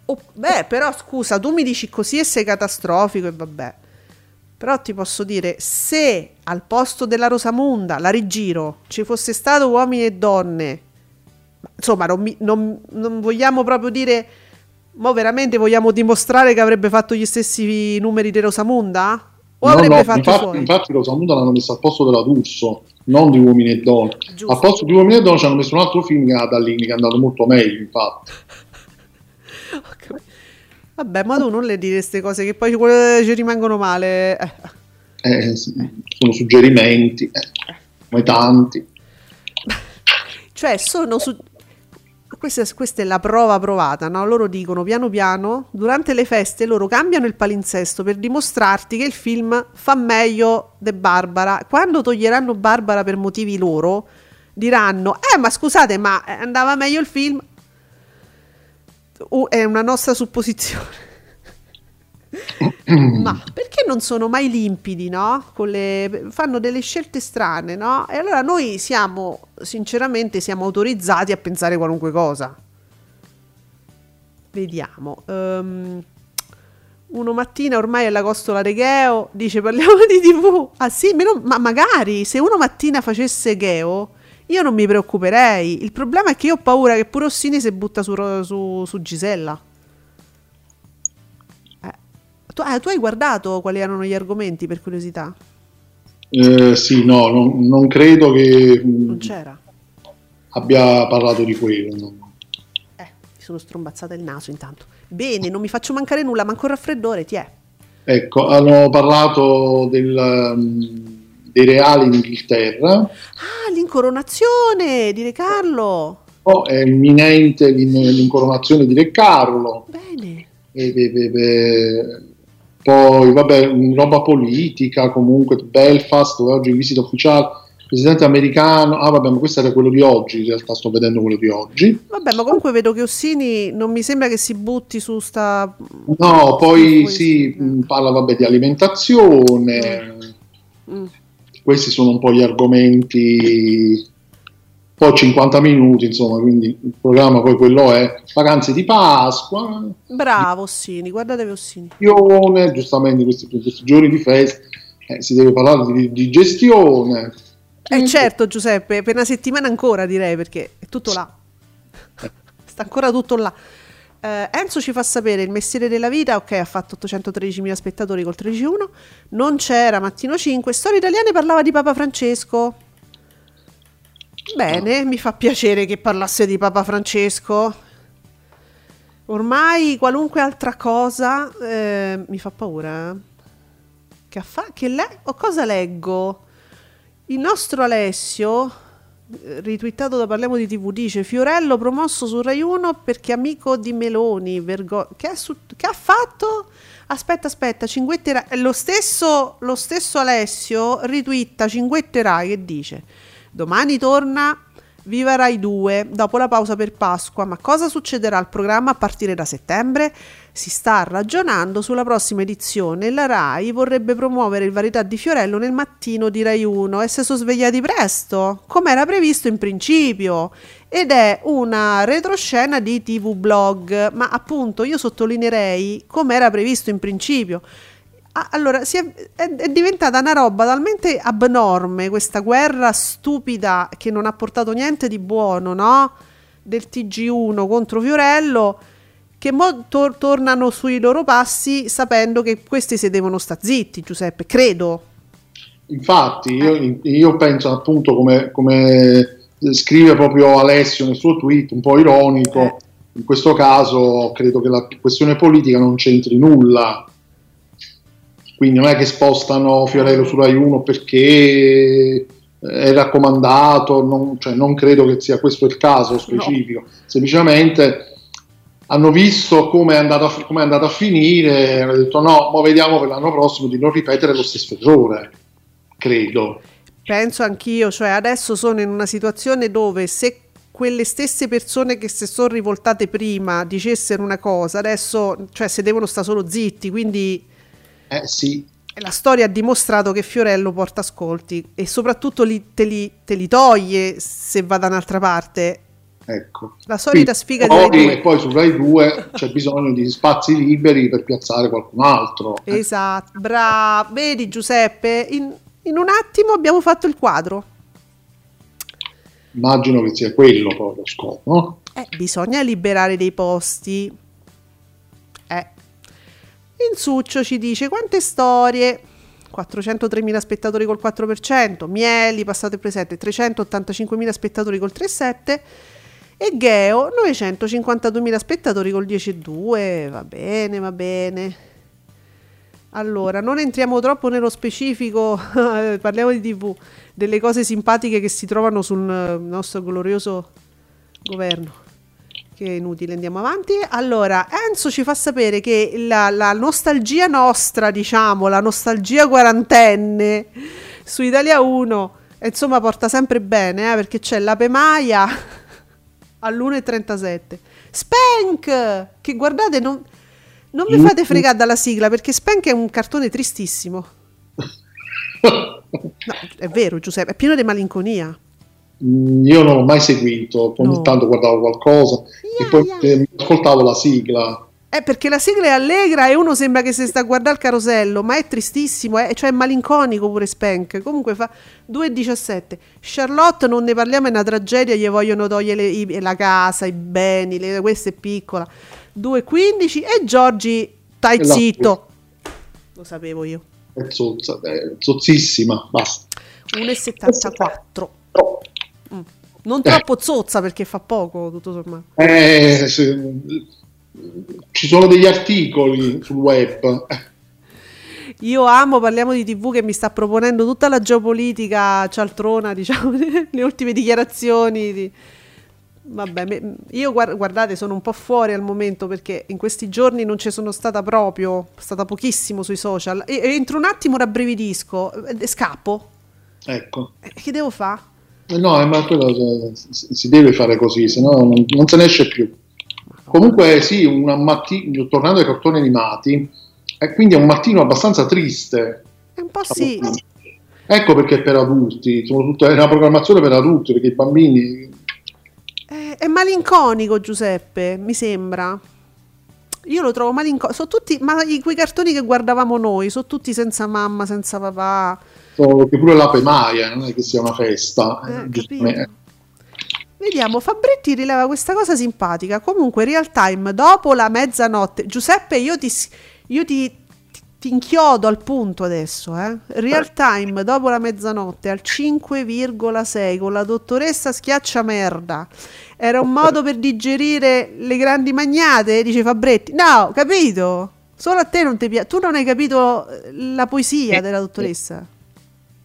Oh, beh, però scusa, tu mi dici così e sei catastrofico e vabbè. Però ti posso dire, se al posto della Rosamunda, la rigiro, ci fosse stato uomini e donne, insomma, non, mi- non- non vogliamo proprio dire, ma veramente vogliamo dimostrare che avrebbe fatto gli stessi numeri di Rosamunda? O No, avrebbe no, fatto infatti, infatti Rosamunda l'hanno messa al posto della D'Urso, non di Uomini e Donne. Al posto di Uomini e Donne ci hanno messo un altro film che è Adallini, che è andato molto meglio, infatti. Vabbè, ma tu non le dire queste cose che poi ci rimangono male. Eh. Eh, sono suggerimenti, eh, come tanti. Cioè, sono su... Questa, questa è la prova provata, no? Loro dicono piano piano, durante le feste loro cambiano il palinsesto per dimostrarti che il film fa meglio di Barbara. Quando toglieranno Barbara per motivi loro, diranno, eh ma scusate, ma andava meglio il film? Uh, è una nostra supposizione. Ma perché non sono mai limpidi, no? Le- fanno delle scelte strane, no? E allora noi siamo, sinceramente, siamo autorizzati a pensare qualunque cosa. Vediamo. Ehm, uno mattina ormai è la costola de Geo, dice parliamo di TV. Ah sì, meno- ma magari se uno mattina facesse Geo, io non mi preoccuperei. Il problema è che io ho paura che pure Ossini si butta su, su, su Gisella. Tu, ah, tu hai guardato quali erano gli argomenti per curiosità? Eh, sì, no, non, non credo che mh, Non c'era. abbia parlato di quello. no. Eh, mi sono strombazzata il naso intanto. Bene, non mi faccio mancare nulla, manco il raffreddore, ti è. Ecco, hanno parlato del, mh, dei reali in Inghilterra. Ah, l'incoronazione di Re Carlo. Oh, è imminente l'in- l'incoronazione di Re Carlo. Bene. E- e- e- poi, vabbè, roba politica, comunque, Belfast, dove oggi visita ufficiale, presidente americano. Ah, vabbè, ma questo era quello di oggi, in realtà sto vedendo quello di oggi. Vabbè, ma comunque vedo che Ossini non mi sembra che si butti su sta... No, poi si sì. mh, parla vabbè, di alimentazione, Mm. questi sono un po' gli argomenti, poi 50 minuti, insomma, quindi il programma poi quello è vacanze di Pasqua, Bravo Ossini, guardatevi Ossini. gestione, giustamente questi, questi giorni di festa eh, si deve parlare di, di gestione. Eh certo Giuseppe, per una settimana ancora direi perché è tutto là. Sta ancora tutto là. Eh, Enzo ci fa sapere il mestiere della vita, ok, ha fatto 813.000 spettatori col 13.1, non c'era Mattino 5, Storie Italiane parlava di Papa Francesco. Bene, mi fa piacere che parlasse di Papa Francesco. Ormai qualunque altra cosa eh, mi fa paura. Che, affa- che le- o cosa leggo? Il nostro Alessio, eh, ritwittato da Parliamo di TV, dice Fiorello promosso su Rai 1 perché amico di Meloni. vergo- che, ha su- che ha fatto? Aspetta, aspetta, Cinguette Rai. Lo stesso, lo stesso Alessio ritwitta Cinguette Rai che dice Domani torna Viva Rai 2 dopo la pausa per Pasqua, ma cosa succederà al programma a partire da settembre? Si sta ragionando sulla prossima edizione la Rai vorrebbe promuovere il varietà di Fiorello nel mattino di Rai 1 e si sono svegliati presto, come era previsto in principio. Ed è una retroscena di TV blog, ma appunto io sottolineerei come era previsto in principio. Ah, Allora, si è, è- è diventata una roba talmente abnorme questa guerra stupida che non ha portato niente di buono, no? Del TG1 contro Fiorello, che mo tor- tornano sui loro passi sapendo che questi si devono sta zitti, Giuseppe, credo. Infatti, io, io penso appunto come, come scrive proprio Alessio nel suo tweet, un po' ironico, Eh. in questo caso credo che la questione politica non c'entri nulla. Quindi non è che spostano Fiorello su Rai 1 perché eh, è raccomandato, non, cioè, non credo che sia questo il caso specifico. Semplicemente hanno visto come è andato a, come è andato a finire hanno detto no, ma vediamo per l'anno prossimo di non ripetere lo stesso errore, credo. Penso anch'io, cioè adesso sono in una situazione dove se quelle stesse persone che si sono rivoltate prima dicessero una cosa, adesso cioè se devono stare solo zitti, quindi Eh sì, la storia ha dimostrato che Fiorello porta ascolti e soprattutto li- te, li, te li toglie se va da un'altra parte. Ecco. La solita sfiga di poi, Rai 2. E poi su Rai 2 c'è bisogno di spazi liberi per piazzare qualcun altro. Esatto, bravo. Vedi Giuseppe, in, in un attimo abbiamo fatto il quadro. Immagino che sia quello poi lo scopo, no? Eh, bisogna liberare dei posti. Insuccio ci dice quante storie. 403.000 spettatori col 4%, Mieli, passato e presente, 385.000 spettatori col 3,7% e Geo, 952.000 spettatori col 10,2%. Va bene, va bene. Allora, non entriamo troppo nello specifico, parliamo di TV, delle cose simpatiche che si trovano sul nostro glorioso governo. Che è inutile, andiamo avanti. Allora, Enzo ci fa sapere che la, la nostalgia nostra, diciamo, la nostalgia quarantenne su Italia 1, insomma, porta sempre bene, eh, perché c'è l'Ape Maia all'1.37. Spank! Che guardate, non, non mi fate fregare dalla sigla, perché Spank è un cartone tristissimo. No, è vero, Giuseppe, è pieno di malinconia. Mm, Io non l'ho mai seguito, ogni No. tanto guardavo qualcosa Ia, e poi ia. eh, ascoltavo la sigla. Eh, perché la sigla è allegra e uno sembra che si sta a guardare il carosello, ma è tristissimo, eh, cioè è malinconico pure Spank. Comunque fa 2,17. Charlotte, non ne parliamo, è una tragedia, gli vogliono togliere i- la casa, i beni, le- questa è piccola. 2,15 e Giorgi, stai E la- zitto. Lo sapevo io. È zozza, è zozzissima, basta. 1,74. Mm. Non troppo zozza perché fa poco, tutto sommato. Eh, se- ci sono degli articoli sul web. Io amo, parliamo di TV che mi sta proponendo tutta la geopolitica cialtrona, diciamo, le ultime dichiarazioni. Di... Vabbè, io guar- guardate, sono un po' fuori al momento perché in questi giorni non ci sono stata proprio, stata pochissimo sui social. E, e entro un attimo rabbrividisco, e scappo. Ecco. Eh, Che devo fare? Eh No, eh, ma quello eh, si deve fare così, se no non, non se ne esce più. Comunque sì, un mattino, tornando ai cartoni animati, e quindi è un mattino abbastanza triste. È un po' sì. Ecco perché è per adulti, sono tutte- è una programmazione per adulti, perché i bambini... È, è malinconico, Giuseppe, mi sembra. Io lo trovo malinconico. Sono tutti, ma i- quei cartoni che guardavamo noi, sono tutti senza mamma, senza papà. so che pure l'ape Maia non è che sia una festa. Eh, eh, capito. Vediamo, Fabretti rileva questa cosa simpatica. Comunque, real time, dopo la mezzanotte. Giuseppe, io ti, io ti, ti inchiodo al punto adesso. Eh? Real time, dopo la mezzanotte, al 5,6 con la dottoressa schiaccia merda. Era un modo per digerire le grandi magnate? Dice Fabretti. No, capito? Solo a te non ti piace. Tu non hai capito eh, la poesia della dottoressa.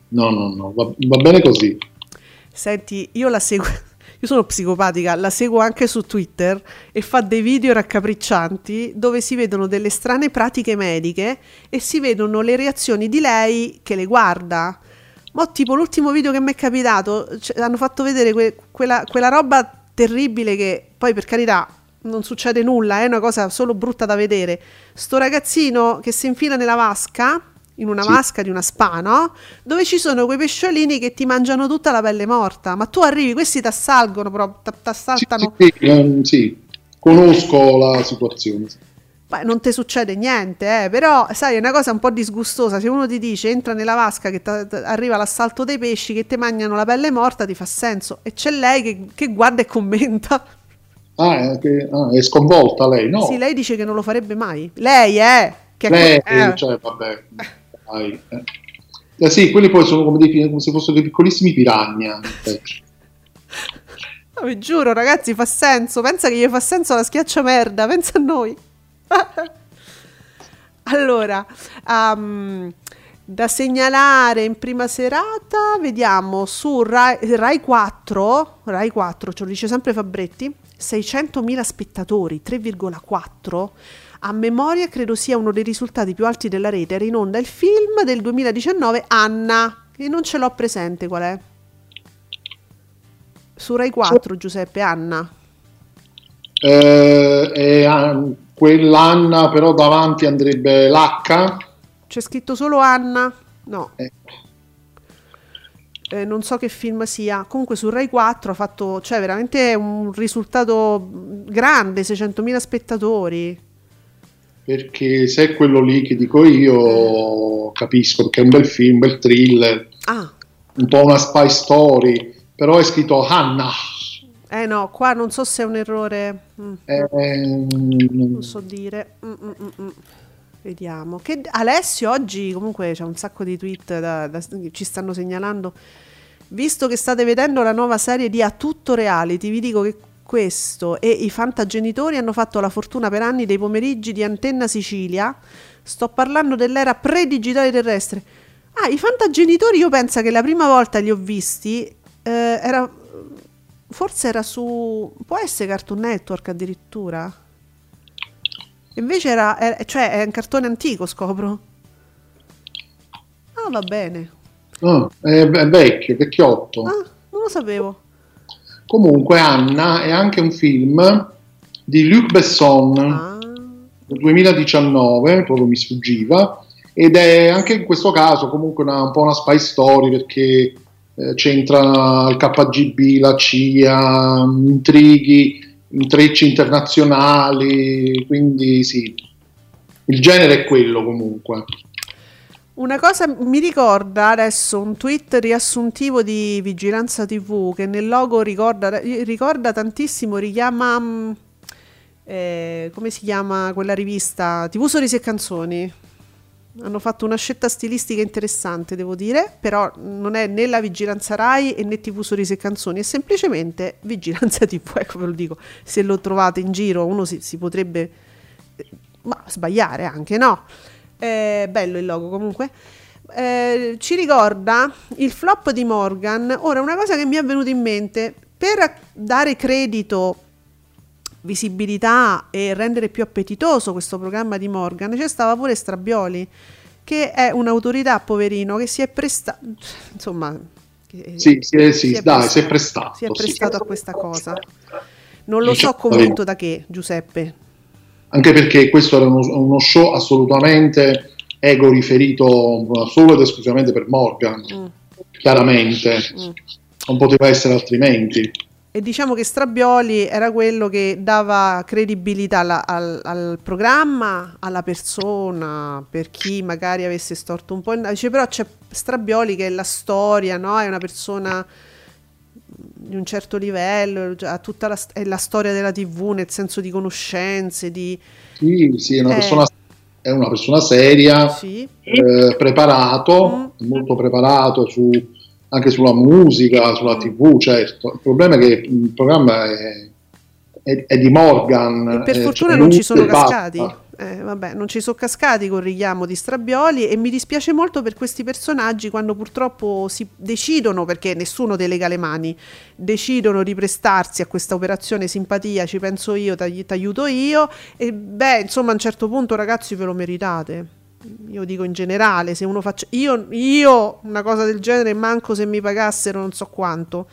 No, no, no, va, va bene così. Senti, io la seguo. Io sono psicopatica, la seguo anche su Twitter e fa dei video raccapriccianti dove si vedono delle strane pratiche mediche e si vedono le reazioni di lei che le guarda. Ma tipo l'ultimo video che mi è capitato, cioè, hanno fatto vedere que- quella, quella roba terribile che poi per carità non succede nulla, è una cosa solo brutta da vedere. Sto ragazzino che si infila nella vasca, in una Sì. vasca di una spa, no? Dove ci sono quei pesciolini che ti mangiano tutta la pelle morta. Ma tu arrivi, questi ti assalgono proprio, ti assaltano. sì, sì, ehm, sì, conosco la situazione. Non ti succede niente, eh, però sai, è una cosa un po' disgustosa. Se uno ti dice entra nella vasca che ta- ta- arriva l'assalto dei pesci che ti mangiano la pelle morta, ti fa senso. E c'è lei che, che guarda e commenta. Ah, è, che- ah, è sconvolta lei, no? Sì, lei dice che non lo farebbe mai. Lei, eh. Che Lei, eh. cioè, vabbè, dai, eh. Eh sì, quelli poi sono come, dei, come se fossero dei piccolissimi eh. No, vi giuro, ragazzi, fa senso. Pensa che gli fa senso la schiaccia merda. Pensa a noi. allora, ehm, da segnalare in prima serata, vediamo su Rai, Rai 4, Rai 4, ce lo dice sempre Fabretti, 600.000 spettatori, 3,4. A memoria credo sia uno dei risultati più alti della rete. Era in onda il film del 2019 Anna, che non ce l'ho presente qual è. Su Rai 4, Giuseppe, Anna. Eh, e ah, quell'Anna però davanti andrebbe l'H. C'è scritto solo Anna? No. Eh. eh, non so che film sia, comunque su Rai 4 ha fatto, cioè veramente un risultato grande, 600.000 spettatori. Perché se è quello lì che dico io, capisco, perché è un bel film, un bel thriller, Ah, un po' una spy story, però è scritto Hannah. Eh no, qua non so se è un errore, mm, Eh, non so dire. Mm, mm, mm, mm. Vediamo. Che Alessio oggi comunque c'è un sacco di tweet da- da- che ci stanno segnalando. Visto che state vedendo la nuova serie di A Tutto Reality, vi dico che questo e i fantagenitori hanno fatto la fortuna per anni dei pomeriggi di Antenna Sicilia. Sto parlando dell'era pre-digitale terrestre. Ah, i fantagenitori io penso che la prima volta li ho visti eh, era forse era su può essere Cartoon Network addirittura. Invece era, era- cioè è un cartone antico, scopro. Ah, va bene. ah, è, è vecchio, vecchiotto. Ah, non lo sapevo. Comunque Anna è anche un film di Luc Besson Ah, del 2019, proprio mi sfuggiva, ed è anche in questo caso comunque una- un po' una spy story perché eh, c'entra il KGB, la CIA, intrighi, intrecci internazionali, quindi sì, il genere è quello comunque. Una cosa mi ricorda adesso un tweet riassuntivo di Vigilanza TV che nel logo ricorda, ricorda tantissimo, richiama mm, eh, come si chiama quella rivista? TV Sorrisi e Canzoni. Hanno fatto una scelta stilistica interessante, devo dire, però non è né la Vigilanza Rai né TV Sorrisi e Canzoni, è semplicemente Vigilanza TV, ecco ve lo dico. Se lo trovate in giro uno si, si potrebbe eh, ma sbagliare anche, no? È bello il logo comunque. Eh, ci ricorda il flop di Morgan. Ora, una cosa che mi è venuta in mente, per dare credito, visibilità e rendere più appetitoso questo programma di Morgan, c'è stava pure Strabioli, che è un'autorità, poverino, che si è prestato, insomma... Sì, sì, eh, sì, si è dai, prestato- si è prestato. si è sì. prestato a questa cosa. Non lo so convinto da che, Giuseppe. anche perché questo era uno, uno show assolutamente ego riferito solo ed esclusivamente per Morgan, Mm, chiaramente, mm. non poteva essere altrimenti. E diciamo che Strabioli era quello che dava credibilità alla- al, al programma, alla persona, per chi magari avesse storto un po'. il- Dice, però c'è Strabioli che è la storia, no? È una persona di un certo livello, ha tutta la, è la storia della TV nel senso di conoscenze, di... Sì, sì, è una, Eh. persona, è una persona seria, Sì, eh, preparato, Mm. molto preparato su- anche sulla musica, sulla tv, certo. Il problema è che il programma è, è- è di Morgan. E per eh, fortuna cioè non lui ci sono cascati. Eh, vabbè, non ci sono cascati col richiamo di Strabioli e mi dispiace molto per questi personaggi quando purtroppo si decidono, perché nessuno delega le mani, decidono di prestarsi a questa operazione simpatia, ci penso io, ti aiuto io e beh, insomma a un certo punto ragazzi ve lo meritate. Io dico in generale, se uno faccia io, io una cosa del genere manco se mi pagassero non so quanto.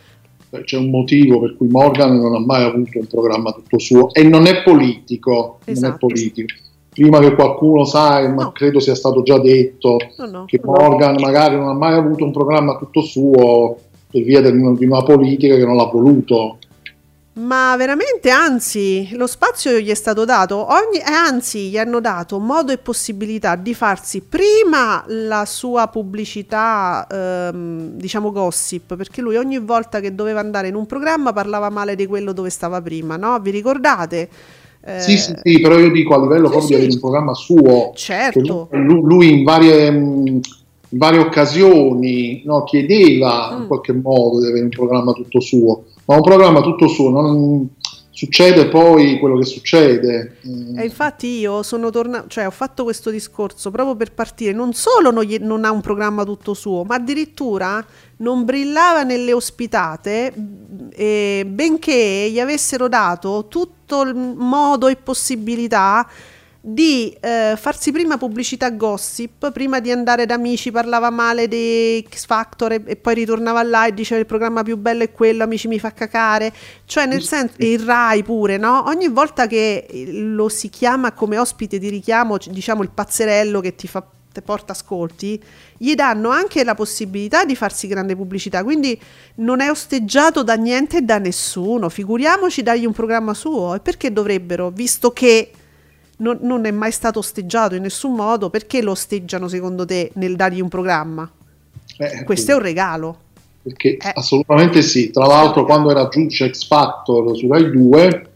C'è un motivo per cui Morgan non ha mai avuto un programma tutto suo e non è politico. Non è Esatto. politico. Prima che qualcuno sai, ma No. credo sia stato già detto No, no. che Morgan magari non ha mai avuto un programma tutto suo per via di una politica che non l'ha voluto. Ma veramente, anzi, lo spazio gli è stato dato, ogni, eh, anzi, gli hanno dato modo e possibilità di farsi prima la sua pubblicità, ehm, diciamo gossip, perché lui ogni volta che doveva andare in un programma parlava male di quello dove stava prima, no? Vi ricordate? Eh, Sì, sì, sì, però io dico a livello sì, proprio sì. di un programma suo, Certo. lui, lui in, varie, mh, in varie occasioni no, chiedeva Mm. in qualche modo di avere un programma tutto suo, ma un programma tutto suo non succede poi quello che succede. Eh, E infatti io sono tornato, cioè ho fatto questo discorso proprio per partire, non solo non, gli- non ha un programma tutto suo, ma addirittura non brillava nelle ospitate, mh, e benché gli avessero dato tutto il modo e possibilità di eh, farsi prima pubblicità gossip, prima di andare da amici parlava male di X Factor e, e poi ritornava là e diceva il programma più bello è quello, amici mi fa cacare, cioè nel senso, il Rai pure, no? Ogni volta che lo si chiama come ospite di richiamo, diciamo il pazzerello che ti fa te porta ascolti, gli danno anche la possibilità di farsi grande pubblicità, quindi non è osteggiato da niente e da nessuno, figuriamoci dargli un programma suo, e perché dovrebbero, visto che non, non è mai stato osteggiato in nessun modo, perché lo osteggiano secondo te nel dargli un programma? Eh, Questo è un regalo. Perché Eh. assolutamente sì. Tra l'altro, quando era giudice X Factor su Rai 2,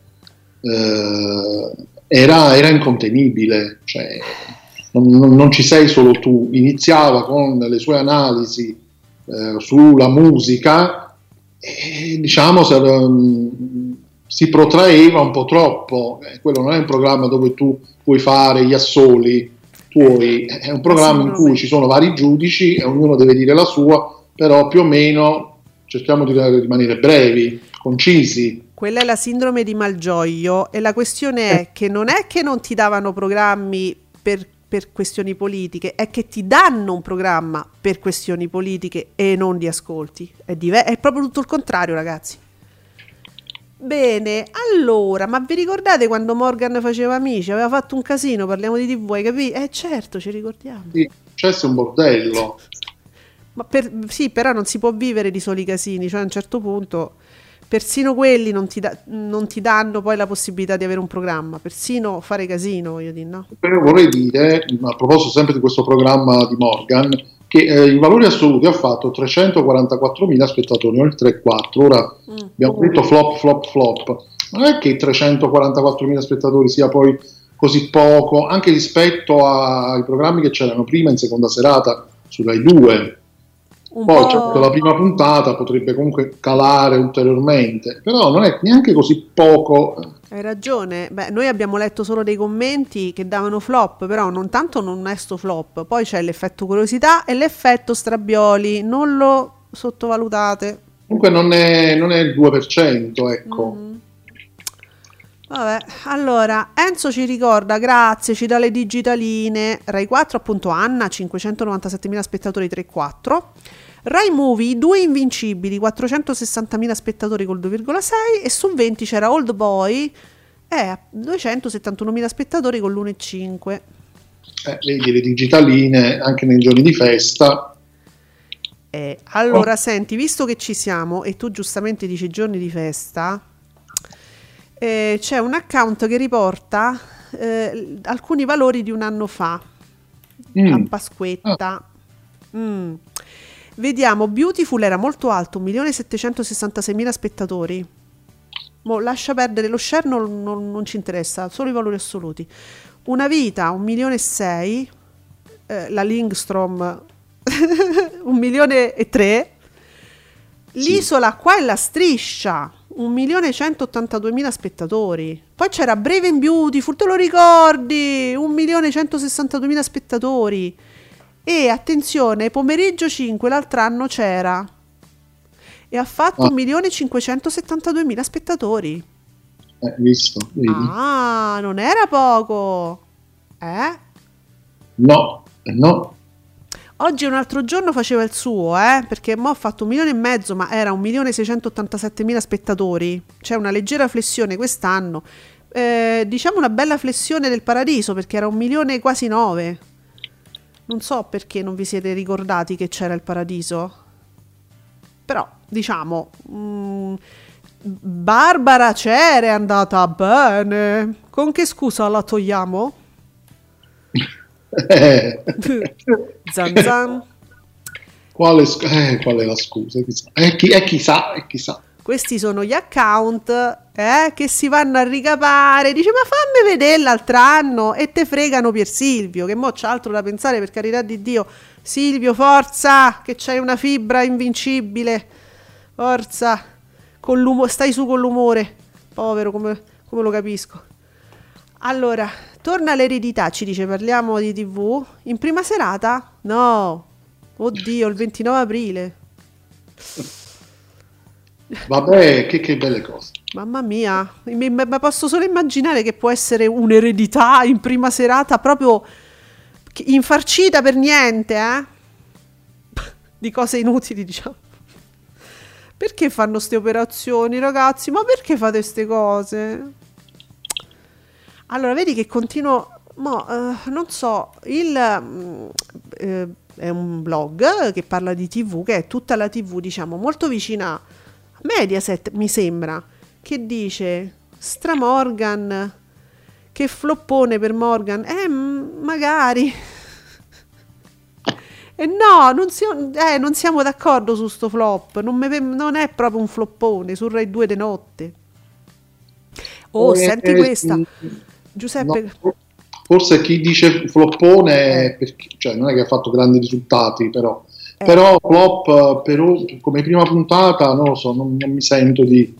eh, era, era incontenibile. Cioè, non, non- non ci sei solo tu. Iniziava con le sue analisi eh, sulla musica e diciamo se, ehm, si protraeva un po' troppo. Eh, quello non è un programma dove tu puoi fare gli assoli tuoi, è un programma in cui ci sono vari giudici e ognuno deve dire la sua, però più o meno cerchiamo di rimanere brevi, concisi. Quella è la sindrome di Malgioglio e la questione è che non è che non ti davano programmi per, per questioni politiche, è che ti danno un programma per questioni politiche e non di ascolti. È, diver- è proprio tutto il contrario, ragazzi. Bene, allora, ma vi ricordate quando Morgan faceva amici? Aveva fatto un casino, parliamo di TV, hai capito? Eh certo, ci ricordiamo. Sì, Successo è un bordello. Ma per- sì, però non si può vivere di soli casini, cioè a un certo punto persino quelli non ti, da- non ti danno poi la possibilità di avere un programma, persino fare casino, voglio dire, no? Però vorrei dire, a proposito sempre di questo programma di Morgan, che eh, in valori assoluti ha fatto 344.000 spettatori, oltre 4. Ora abbiamo detto flop, flop, flop. Non è che 344.000 spettatori sia poi così poco, anche rispetto a- ai programmi che c'erano prima in seconda serata su Rai 2. Un Poi po'- certo, la prima puntata potrebbe comunque calare ulteriormente, però non è neanche così poco. Hai ragione, beh, noi abbiamo letto solo dei commenti che davano flop, però non tanto non è sto flop, poi c'è l'effetto curiosità e l'effetto strabioli, non lo sottovalutate. Comunque non è, non è il 2%, ecco. Mm. Vabbè, allora Enzo ci ricorda, grazie, ci dà le digitaline. Rai 4 appunto Anna, 597.000 spettatori 3,4. Rai Movie, due invincibili, 460.000 spettatori col 2,6 e su 20 c'era Old Boy, eh, 271.000 spettatori con l'1,5. Eh, vedi le digitaline anche nei giorni di festa. Eh, allora, senti, visto che ci siamo e tu giustamente dici giorni di festa, eh, c'è un account che riporta eh, alcuni valori di un anno fa, Mm. a Pasquetta. Mm. Vediamo, Beautiful era molto alto, 1.766.000 spettatori. Mo, lascia perdere lo share, non, non- non ci interessa, solo i valori assoluti. Una vita, 1 milione e 6, eh, la Lingstrom, 1 milione e 3. L'isola, qua è la striscia, 1 milione e 182.000 spettatori. Poi c'era Brave and Beautiful, te lo ricordi? 1 milione e 162.000 spettatori. E attenzione, pomeriggio 5 l'altro anno c'era. E ha fatto Ah. 1 milione e 572.000 spettatori. Eh, visto, vedi? Ah, non era poco. Eh? No, eh, no. Oggi un altro giorno faceva il suo, eh? Perché mo ha fatto un milione e mezzo, ma era un milione e 687.000 spettatori. C'è una leggera flessione quest'anno. Eh, diciamo una bella flessione del paradiso, perché era un milione e quasi nove. Non so perché non vi siete ricordati che c'era il paradiso. Però, diciamo, mm, Barbara c'era, è andata bene. Con che scusa la togliamo? Eh, zan zan. quale, eh, qual è la scusa? Chissà. Eh, chi- eh, chissà, eh, chissà. Questi sono gli account eh, che si vanno a ricapare. Dice: Ma fammi vedere l'altro anno. E te fregano Pier Silvio. Che mo c'ha altro da pensare, per carità di Dio. Silvio, forza, che c'hai una fibra invincibile. Forza, con l'umo- stai su con l'umore. Povero, come, come lo capisco. Allora, torna all'eredità, ci dice, parliamo di TV. In prima serata? No. Oddio, il 29 aprile. Vabbè, che, che belle cose. Mamma mia, mi, mi- ma posso solo immaginare che può essere un'eredità in prima serata proprio infarcita per niente, eh? Di cose inutili, diciamo. Perché fanno queste operazioni, ragazzi? Ma perché fate queste cose? Allora, vedi che continuo. mo, eh, non so, il, mm, eh, è un blog che parla di TV, che è tutta la TV, diciamo, molto vicina a Mediaset, mi sembra, che dice Stramorgan, che floppone per Morgan, eh, magari. E no, non, si- eh, non siamo d'accordo su sto flop, non, me- non è proprio un floppone, su Rai 2 de notte. Oh, Eh, senti questa. mm, Giuseppe, no, forse chi dice floppone, Eh. perché, cioè, non è che ha fatto grandi risultati, però, Eh. però flop eh, però, come prima puntata, non lo so, non, non mi sento di,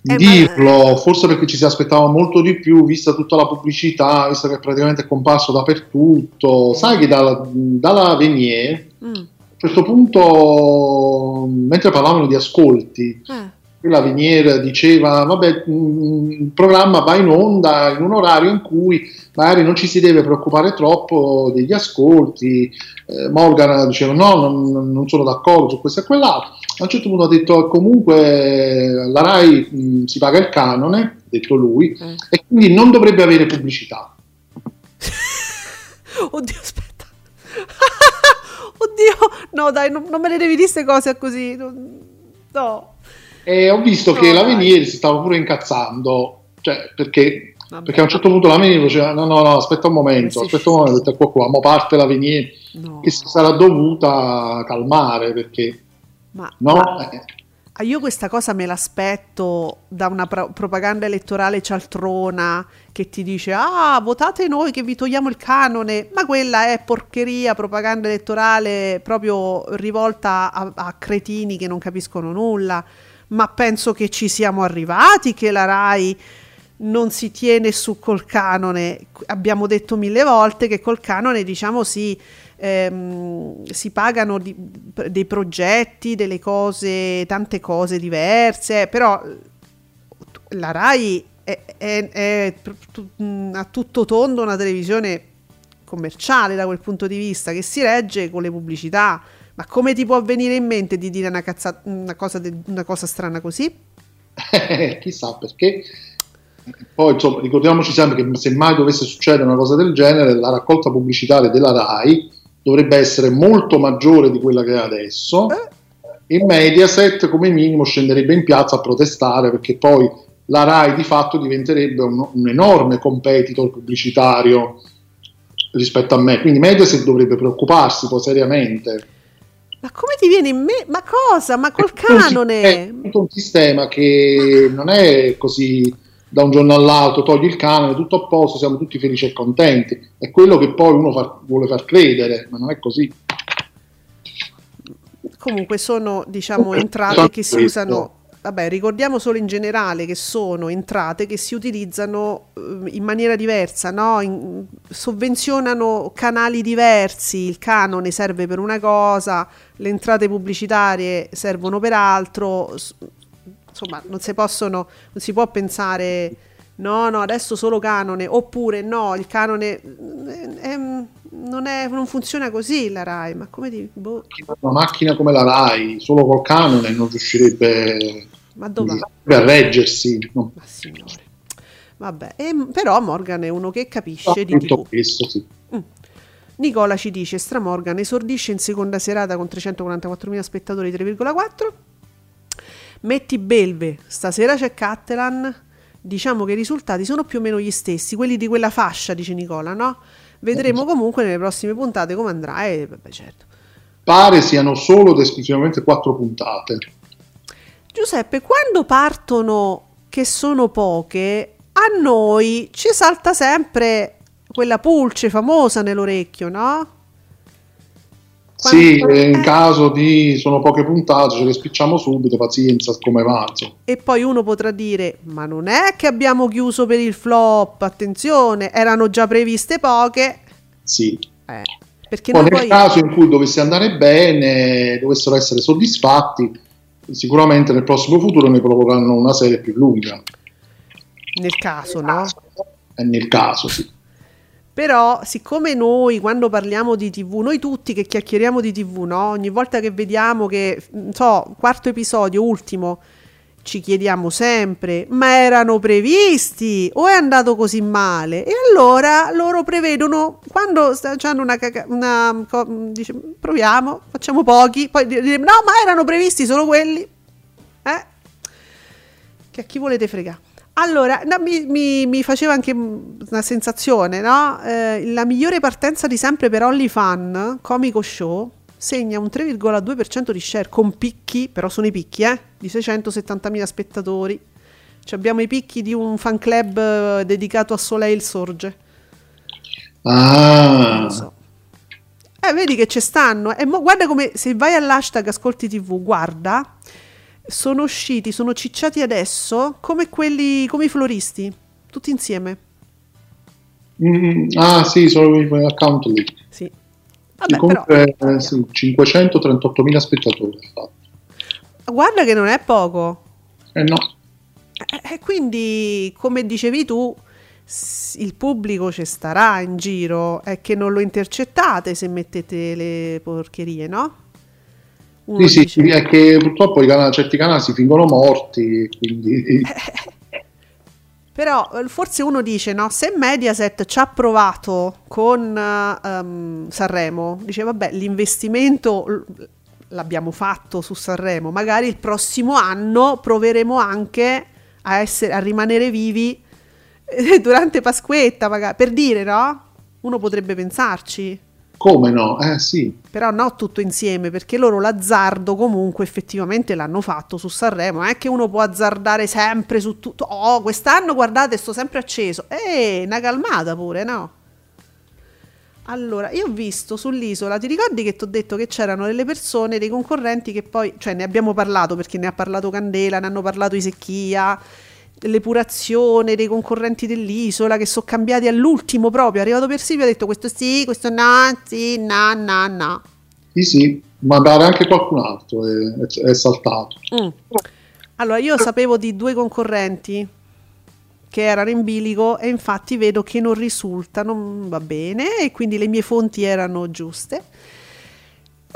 di Eh, ma- dirlo, forse perché ci si aspettava molto di più, vista tutta la pubblicità, visto che praticamente è comparso dappertutto. Sai che dalla, dalla Venier, mm, a un certo punto, mentre parlavano di ascolti, eh, la Vinier diceva vabbè il programma va in onda in un orario in cui magari non ci si deve preoccupare troppo degli ascolti Eh, Morgan diceva no non, non sono d'accordo su questo e quell'altro a un certo punto ha detto comunque la RAI mh, si paga il canone ha detto lui Eh. e quindi non dovrebbe avere pubblicità Oddio, aspetta. Oddio, no, dai, non, non me le devi dire queste cose così. No. E ho visto No, che la. Venier si stava pure incazzando cioè perché. Perché a un certo punto la Venier diceva: No, no, no, aspetta un momento, aspetta un momento, detto, ecco qua, mo parte la Venier No. che si sarà dovuta calmare perché Ma no, eh, ah, io questa cosa me l'aspetto da una pro- propaganda elettorale cialtrona che ti dice ah votate noi che vi togliamo il canone ma quella è porcheria propaganda elettorale proprio rivolta a, a cretini che non capiscono nulla ma penso che ci siamo arrivati che la RAI non si tiene su col canone abbiamo detto mille volte che col canone diciamo si ehm, si pagano di- dei progetti, delle cose, tante cose diverse, però la RAI è, è- è mh, a tutto tondo una televisione commerciale da quel punto di vista che si regge con le pubblicità. Ma come ti può venire in mente di dire una, cazza- una cosa, de- una cosa strana così? chissà perché. Poi insomma, ricordiamoci sempre che se mai dovesse succedere una cosa del genere, la raccolta pubblicitaria della RAI dovrebbe essere molto maggiore di quella che è adesso. Eh? E Mediaset come minimo scenderebbe in piazza a protestare perché poi la RAI di fatto diventerebbe un, un enorme competitor pubblicitario rispetto a me. Quindi Mediaset dovrebbe preoccuparsi poi seriamente. Ma come ti viene in me? Ma cosa? Ma col canone? È tutto un sistema che non è così da un giorno all'altro, togli il canone, tutto a posto, siamo tutti felici e contenti. È quello che poi uno fa- vuole far credere, ma non è così. Comunque sono, diciamo, entrate che si usano. Vabbè, ricordiamo solo in generale che sono entrate che si utilizzano eh, in maniera diversa, no? In- sovvenzionano canali diversi, il canone serve per una cosa, le entrate pubblicitarie servono per altro, insomma, non si possono, non si può pensare no, no, adesso solo canone, oppure no, il canone eh, è- non, è- non funziona così la RAI, ma come di boh, Una macchina come la RAI, solo col canone, non riuscirebbe ma dov'è? a reggersi. no? Ma signore. Vabbè, e- però Morgan è uno che capisce di Tutto questo, sì. Nicola ci dice: Stramorgan esordisce in seconda serata con 344.000 spettatori 3,4. Metti Belve, stasera c'è Cattelan. Diciamo che i risultati sono più o meno gli stessi, quelli di quella fascia, dice Nicola, no? Vedremo comunque nelle prossime puntate come andrà. E vabbè, certo. Pare siano solo ed esclusivamente quattro puntate. Giuseppe, quando partono che sono poche, a noi ci salta sempre quella pulce famosa nell'orecchio, no? Quando- Sì, e in eh, caso di sono poche puntate, ce le spicciamo subito, pazienza, come va. E poi uno potrà dire: Ma non è che abbiamo chiuso per il flop, attenzione, erano già previste poche. Sì. Eh, perché Poi nel poi. caso in cui dovesse andare bene, dovessero essere soddisfatti, sicuramente nel prossimo futuro ne proporranno una serie più lunga. Nel caso, no? È nel caso, sì. Però, siccome noi quando parliamo di TV, noi tutti che chiacchieriamo di TV, no? Ogni volta che vediamo che, non so, quarto episodio, ultimo, ci chiediamo sempre, ma erano previsti o è andato così male? E allora loro prevedono, quando hanno una, caca- una dice, proviamo, facciamo pochi, poi dire, no, ma erano previsti solo quelli. Eh? Che a chi volete fregare? Allora, no, mi, mi, mi, faceva anche una sensazione, no? Eh, la migliore partenza di sempre per OnlyFan, Comico Show, segna un 3,2% di share con picchi, però sono i picchi, eh, di 670.000 spettatori. Cioè abbiamo i picchi di un fan club eh, dedicato a Soleil Sorge. Ah. So. Eh, vedi che ci stanno. E mo, guarda come se vai all'hashtag Ascolti TV, guarda, sono usciti, sono cicciati adesso come quelli, come i floristi, tutti insieme. Mm, ah, sì, sono i account lì. Sì. Vabbè, comunque però, eh, sì, 538.000 spettatori. Guarda che non è poco. Eh no. E eh, quindi, come dicevi tu, il pubblico ci starà in giro, è che non lo intercettate se mettete le porcherie, no? Uno sì, dice... sì, è che purtroppo canali, certi canali si fingono morti, quindi... Però eh, forse uno dice, no, se Mediaset ci ha provato con um, Sanremo, dice vabbè, l'investimento l'abbiamo fatto su Sanremo, magari il prossimo anno proveremo anche a, essere, a rimanere vivi eh, durante Pasquetta, magari, per dire, no? Uno potrebbe pensarci. Come no? Eh sì. Però no tutto insieme, perché loro l'azzardo comunque effettivamente l'hanno fatto su Sanremo. Non è che uno può azzardare sempre su tutto. Oh, quest'anno guardate, sto sempre acceso. Eh, una calmata pure, no? Allora, io ho visto sull'isola, ti ricordi che ti ho detto che c'erano delle persone, dei concorrenti che poi, cioè ne abbiamo parlato perché ne ha parlato Candela, ne hanno parlato i Secchia, l'epurazione dei concorrenti dell'isola che sono cambiati all'ultimo proprio, è arrivato per Silvio ha detto questo sì, questo no, sì, no, no, no. Sì, sì, ma anche qualcun altro è, è saltato. Mm. Allora, io sapevo di due concorrenti che erano in bilico e infatti vedo che non risulta, non va bene e quindi le mie fonti erano giuste.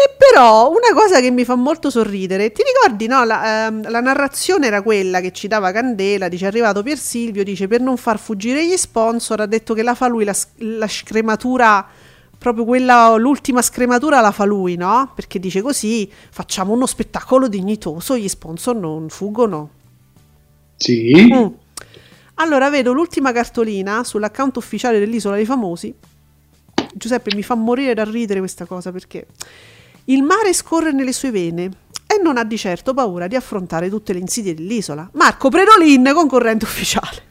E però una cosa che mi fa molto sorridere, ti ricordi, no? La, ehm, la, narrazione era quella che ci dava Candela, dice è arrivato Pier Silvio, dice per non far fuggire gli sponsor ha detto che la fa lui la, la scrematura, proprio quella, l'ultima scrematura la fa lui, no? Perché dice così facciamo uno spettacolo dignitoso, gli sponsor non fuggono. Sì. Mm. Allora vedo l'ultima cartolina sull'account ufficiale dell'Isola dei Famosi. Giuseppe mi fa morire da ridere questa cosa perché il mare scorre nelle sue vene e non ha di certo paura di affrontare tutte le insidie dell'isola. Marco Predolin, concorrente ufficiale.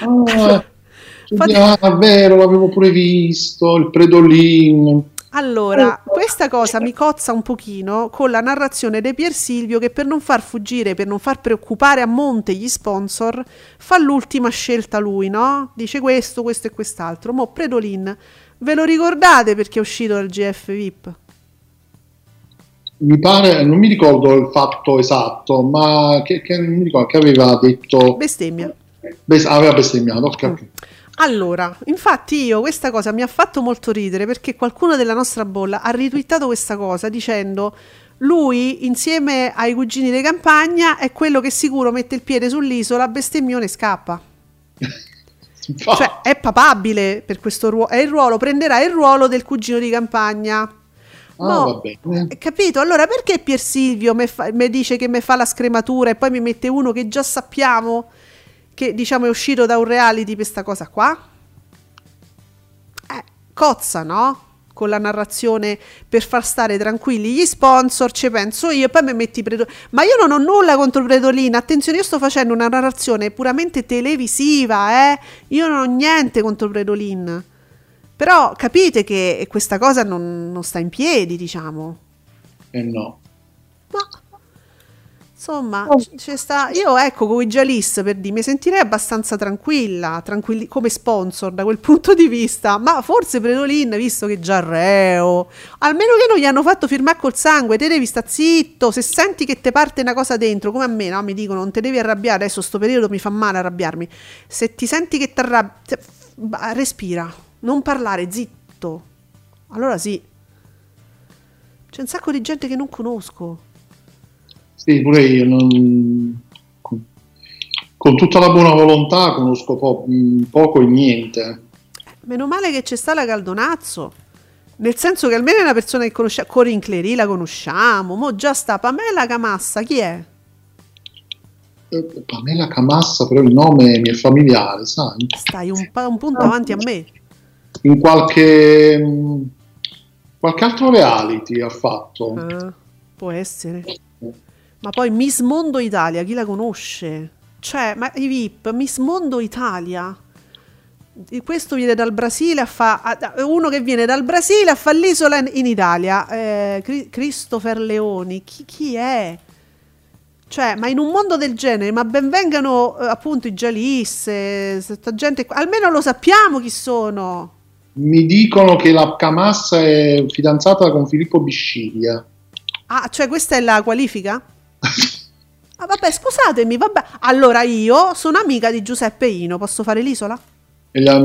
ah, ah, vero, l'avevo pure visto, il Predolin. Allora, questa cosa mi cozza un pochino con la narrazione di Pier Silvio che per non far fuggire, per non far preoccupare a monte gli sponsor, fa l'ultima scelta lui, no? Dice questo, questo e quest'altro. Mo Predolin, ve lo ricordate perché è uscito dal GF VIP? Mi pare, non mi ricordo il fatto esatto, ma che, che, ricordo, che aveva detto... Bestemmia. Bes- aveva bestemmiato, ok. Mm. Allora, infatti io questa cosa mi ha fatto molto ridere perché qualcuno della nostra bolla ha ritwittato questa cosa dicendo lui insieme ai cugini di campagna è quello che sicuro mette il piede sull'isola, bestemmione e scappa. cioè è papabile per questo ruolo, è il ruolo, prenderà il ruolo del cugino di campagna. Ah, no, capito? Allora perché Pier Silvio mi dice che mi fa la scrematura e poi mi mette uno che già sappiamo che diciamo è uscito da un reality per questa cosa qua? Eh, cozza, no? Con la narrazione per far stare tranquilli gli sponsor, ci penso io, e poi mi metti Predolina. Ma io non ho nulla contro Predolina, attenzione, io sto facendo una narrazione puramente televisiva, eh? Io non ho niente contro Predolin. Però capite che questa cosa non, non sta in piedi, diciamo. Eh no. Ma insomma, oh. c'è sta, io ecco con i Jalis per dire, mi sentirei abbastanza tranquilla, tranquilli, come sponsor da quel punto di vista, ma forse Predolin, visto che già reo, almeno che non gli hanno fatto firmare col sangue, te devi stare zitto, se senti che te parte una cosa dentro, come a me, no? Mi dicono non te devi arrabbiare, adesso sto periodo mi fa male arrabbiarmi, se ti senti che ti arrabbi, respira non parlare, zitto. Allora sì. C'è un sacco di gente che non conosco. Sì, pure io. non- con, tutta la buona volontà conosco po- mh, poco e niente. Meno male che c'è sta la Caldonazzo. Nel senso che almeno è una persona che conosciamo. Corinne Clery la conosciamo. Mo già sta Pamela Camassa. Chi è? Eh, Pamela Camassa, però il nome mi è familiare, sai? Stai un, pa- un punto avanti a me. In qualche, mh, qualche altro reality ha fatto. Ah, può essere. Ma poi Miss Mondo Italia, chi la conosce? Cioè, ma i VIP, Miss Mondo Italia. Questo viene dal Brasile a fa uno che viene dal Brasile a fare l'isola in, Italia. Eh, Christopher Leoni, chi, chi è? Cioè, ma in un mondo del genere, ma ben vengano eh, appunto i Gialisse, sta gente, almeno lo sappiamo chi sono. Mi dicono che la Camassa è fidanzata con Filippo Bisciglia. Ah, cioè questa è la qualifica? Ah, vabbè, scusatemi, vabbè. Allora io sono amica di Giuseppe Ino, posso fare l'isola? E la-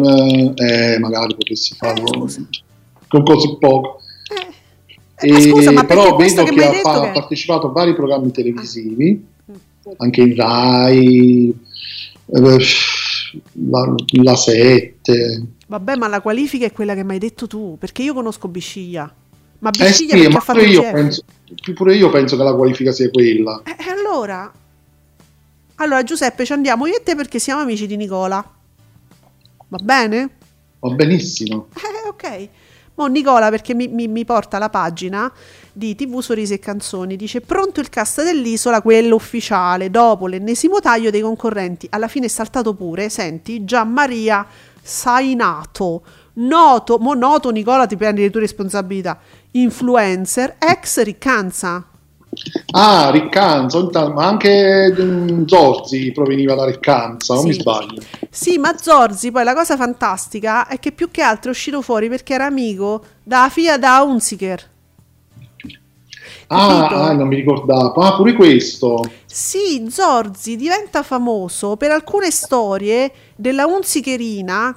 eh, magari potessi farlo scusa. con così poco. Eh, ma scusa, ma però vedo che che, ha fa- che- partecipato a vari programmi televisivi, Mm. anche in Rai, eh, la, la 7. Vabbè, ma la qualifica è quella che mi hai detto tu, perché io conosco Bisciglia. Ma Eh Bisciglia sì, perché ma ha fatto pure il io, penso, pure io penso che la qualifica sia quella. Eh, E allora? Allora Giuseppe, ci andiamo io e te perché siamo amici di Nicola. Va bene? Va benissimo. Eh, ok. Mo Nicola, perché mi, mi- mi porta la pagina di TV Sorrisi e Canzoni, dice pronto il cast dell'isola, quello ufficiale, dopo l'ennesimo taglio dei concorrenti. Alla fine è saltato pure, senti, Gian Maria Sainato, noto, mo noto Nicola ti prendi le tue responsabilità, influencer, ex Riccanza. Ah, Riccanza, ma anche mm, Zorzi proveniva da Riccanza, non Sì. mi sbaglio. Sì, ma Zorzi, poi la cosa fantastica è che più che altro è uscito fuori perché era amico della figlia da Unziker. Ah, ah, non mi ricordavo. Ah, pure questo. Sì, Zorzi diventa famoso per alcune storie della Unzicherina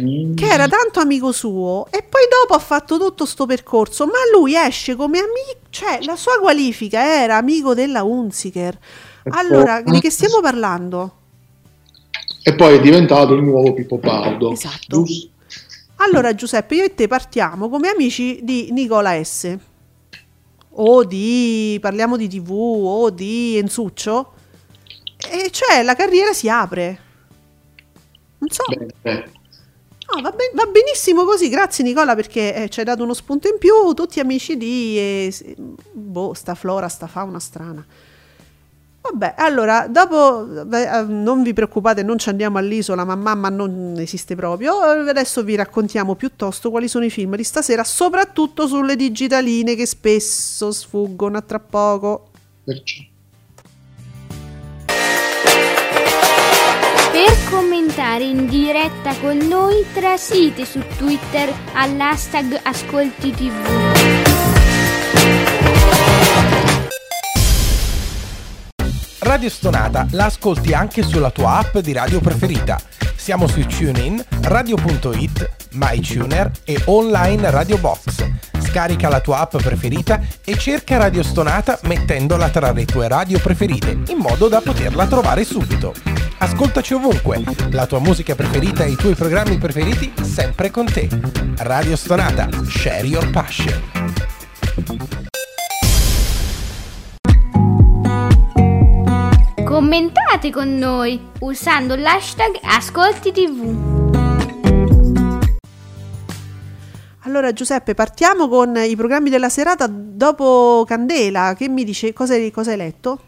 Mm. che era tanto amico suo e poi dopo ha fatto tutto sto percorso, ma lui esce come amico, cioè la sua qualifica era amico della Unziker. Allora, di che stiamo parlando? E poi è diventato il nuovo Pippo Baudo. Esatto. Giusto? Allora, Giuseppe, io e te partiamo come amici di Nicola S. O di parliamo di TV o di Enzuccio. E cioè la carriera si apre. Non so. No, va, ben- va benissimo così, grazie Nicola perché eh, ci hai dato uno spunto in più, tutti amici di... eh, boh, sta flora, sta fauna strana. Vabbè, allora, dopo, beh, eh, non vi preoccupate, non ci andiamo all'isola, ma mamma non esiste proprio. Adesso vi raccontiamo piuttosto quali sono i film di stasera, soprattutto sulle digitaline che spesso sfuggono a tra poco. Perciò. Per commentare in diretta con noi trasite su Twitter all'hashtag Ascolti Radio Stonata la ascolti anche sulla tua app di radio preferita. Siamo su TuneIn, Radio.it, MyTuner e online Radio Box. Scarica la tua app preferita e cerca Radio Stonata mettendola tra le tue radio preferite, in modo da poterla trovare subito. Ascoltaci ovunque, la tua musica preferita e i tuoi programmi preferiti sempre con te. Radio Stonata, share your passion. Commentate con noi usando l'hashtag Ascolti TV. Allora Giuseppe, partiamo con i programmi della serata dopo Candela. Che mi dice cosa hai, cosa hai letto?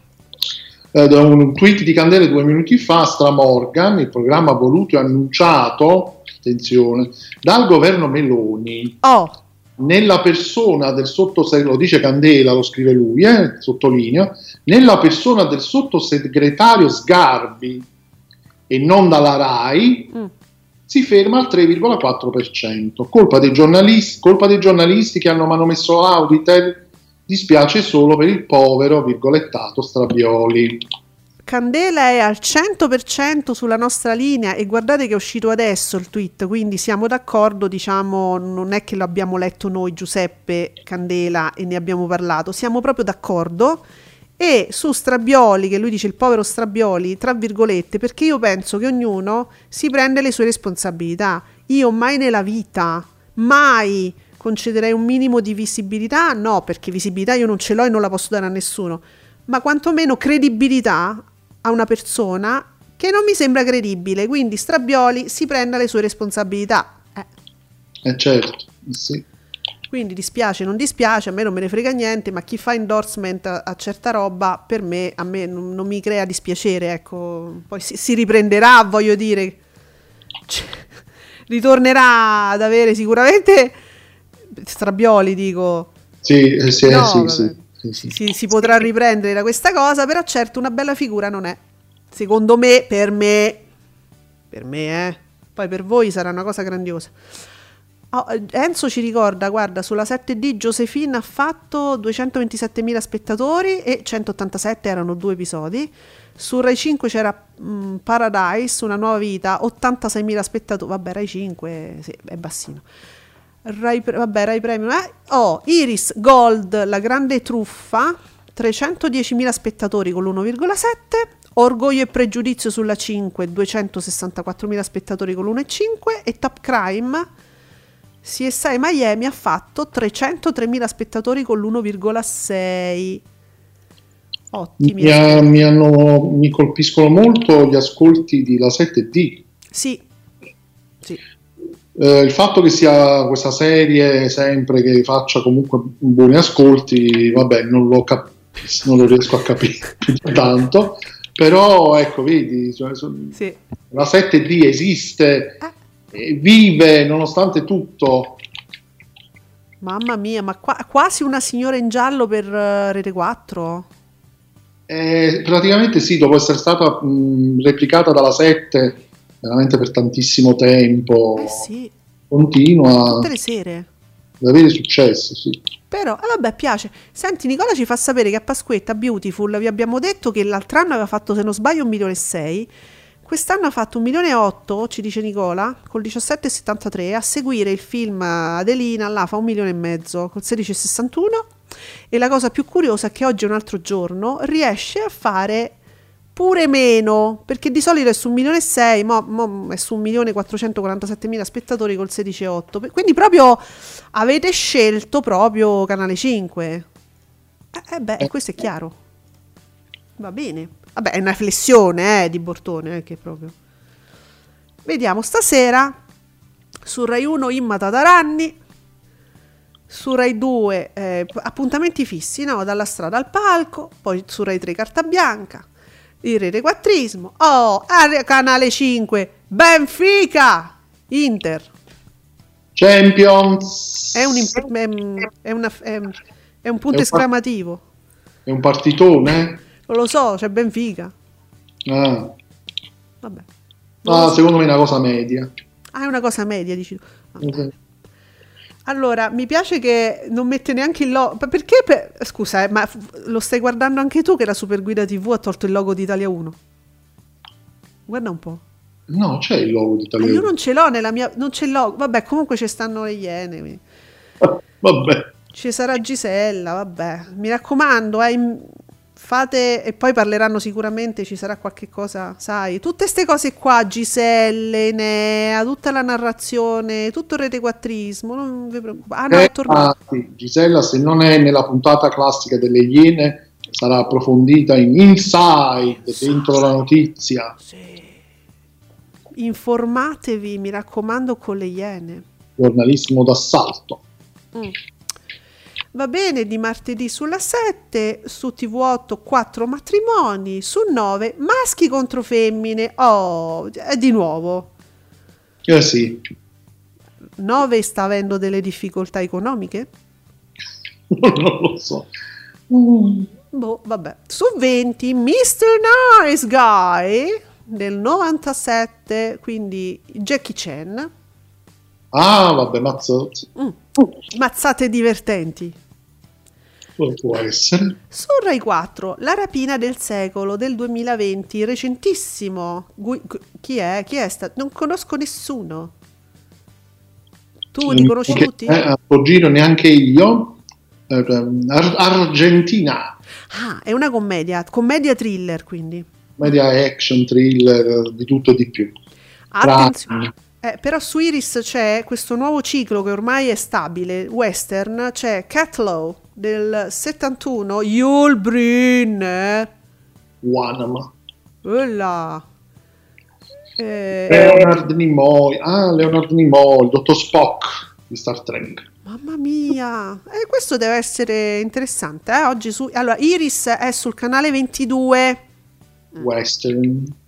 Eh, da un tweet di Candele due minuti fa, Stramorgan, il programma voluto e annunciato, attenzione, dal governo Meloni, Oh, nella persona del sottosegretario, lo dice Candela, lo scrive lui, eh, sottolineo, nella persona del sottosegretario Sgarbi e non dalla RAI, Mm. si ferma al 3,4%. Colpa dei, giornalisti, colpa dei giornalisti che hanno manomesso l'Auditel, dispiace solo per il povero, virgolettato, Strabioli. Candela è al 100% sulla nostra linea e guardate che è uscito adesso il tweet, quindi siamo d'accordo, diciamo, non è che l'abbiamo letto noi Giuseppe Candela e ne abbiamo parlato, siamo proprio d'accordo e su Strabioli, che lui dice il povero Strabioli, tra virgolette, perché io penso che ognuno si prende le sue responsabilità. Io mai nella vita, mai concederei un minimo di visibilità? No, perché visibilità io non ce l'ho e non la posso dare a nessuno, ma quantomeno credibilità a una persona che non mi sembra credibile. Quindi Strabioli si prenda le sue responsabilità. Eh. Eh certo, sì. Quindi dispiace, non dispiace, a me non me ne frega niente, ma chi fa endorsement a, a certa roba per me, a me non, non mi crea dispiacere, ecco. Poi si, si riprenderà, voglio dire. Cioè, ritornerà ad avere sicuramente Strabioli, dico. Sì, eh, sì, No, sì, sì, sì. Si, si potrà riprendere da questa cosa, però certo una bella figura non è. Secondo me, per me, per me, eh. Poi per voi sarà una cosa grandiosa. Oh, Enzo ci ricorda, guarda, sulla 7D Josephine ha fatto 227.000 spettatori e 187 erano due episodi. Su Rai 5 c'era mm, Paradise, una nuova vita, 86.000 spettatori. Vabbè, Rai 5 sì, è bassino. Rai, vabbè, Rai Premium. eh. Oh, Iris Gold, la grande truffa, 310.000 spettatori con l'1,7. Orgoglio e pregiudizio sulla 5, 264.000 spettatori con l'1,5. E Top Crime, CSI Miami ha fatto 303.000 spettatori con l'1,6. Ottimi. Mi, ha- mi hanno- mi colpiscono molto gli ascolti di La 7D. Sì. Sì. Eh, il fatto che sia questa serie sempre che faccia comunque buoni ascolti, vabbè, non lo, cap- non lo riesco a capire più di tanto, però ecco, vedi, cioè, Sì. la 7D esiste, Ah. vive nonostante tutto. Mamma mia, ma qua- quasi una signora in giallo per eh, Rete 4? Eh, praticamente sì, dopo essere stata mh, replicata dalla 7 veramente per tantissimo tempo, Eh sì, continua tutte le sere. ad avere successo. Sì. Però, eh, vabbè, piace. Senti, Nicola ci fa sapere che a Pasquetta Beautiful vi abbiamo detto che l'altro anno aveva fatto, se non sbaglio, un milione e sei. Quest'anno ha fatto un milione e otto, ci dice Nicola, col 17,73. A seguire il film Adelina, là fa un milione e mezzo, col 16,61. E la cosa più curiosa è che oggi è un altro giorno, riesce a fare pure meno, perché di solito è su un milione e sei, ma è su un milione e 447 mila spettatori col 16,8. Quindi proprio avete scelto proprio Canale 5. Eh, eh beh, questo è chiaro. Va bene. Vabbè, è una flessione eh, di Bortone, eh, che proprio. Vediamo, stasera su Rai 1 Imma Tataranni, su Rai 2 eh, appuntamenti fissi, no? Dalla strada al palco, poi su Rai 3 Carta Bianca, il requattrismo, oh, ah, Canale 5, Benfica, Inter. Champions È un, imp- è, è una- è- è un punto È un esclamativo. è un partitone. Non lo so, c'è Benfica. Ah. Vabbè. Ah, secondo me è una cosa media. Ah, è una cosa media, dici tu. Vabbè. Allora, mi piace che non mette neanche il logo. Perché? per- Scusa, eh, ma lo stai guardando anche tu che la Superguida TV ha tolto il logo di Italia 1? Guarda un po'. No, c'è il logo di Ah, Italia io 1. non ce l'ho nella mia. Non c'è il logo. Vabbè, comunque ci stanno le iene. quindi. Vabbè. Ci sarà Gisella, vabbè. Mi raccomando, eh, im- fate e poi parleranno sicuramente, ci sarà qualche cosa, sai, tutte queste cose qua, Giselle, Enea, tutta la narrazione, tutto il retequattrismo, non vi preoccupate. Ah no, è Eh, tornato. ah, sì, Gisella, se non è nella puntata classica delle Iene, sarà approfondita in Inside, dentro la notizia. Informatevi, mi raccomando, con le iene. Giornalismo d'assalto. Mm. Va bene, di martedì sulla 7, su TV8 4 matrimoni, su 9 maschi contro femmine. Oh, è di nuovo. Eh sì, 9 sta avendo delle difficoltà economiche? non lo so. Boh, vabbè. Su 20 Mr. Nice Guy del 97, quindi Jackie Chan. Ah, vabbè, mazzotti. Mm. Mazzate divertenti. Può essere. Su Rai 4, La rapina del secolo del 2020, recentissimo. Gu- gu- chi è? Chi è stato? Non conosco nessuno. Tu li conosci Che- tutti? Eh, giro neanche io. eh, Ar- Argentina, Ah, è una commedia, commedia thriller quindi. media action, thriller, di tutto e di più. Attenzione. Eh, però su Iris c'è questo nuovo ciclo che ormai è stabile, western, c'è Catlow del 71, Yul Bryn, eh? Wanama. Ulla. Eh, Leonard Nimoy, ah, Leonard Nimoy, il dottor Spock di Star Trek. mamma mia, eh, questo deve essere interessante. eh, Oggi su... Allora, Iris è sul canale 22, Western.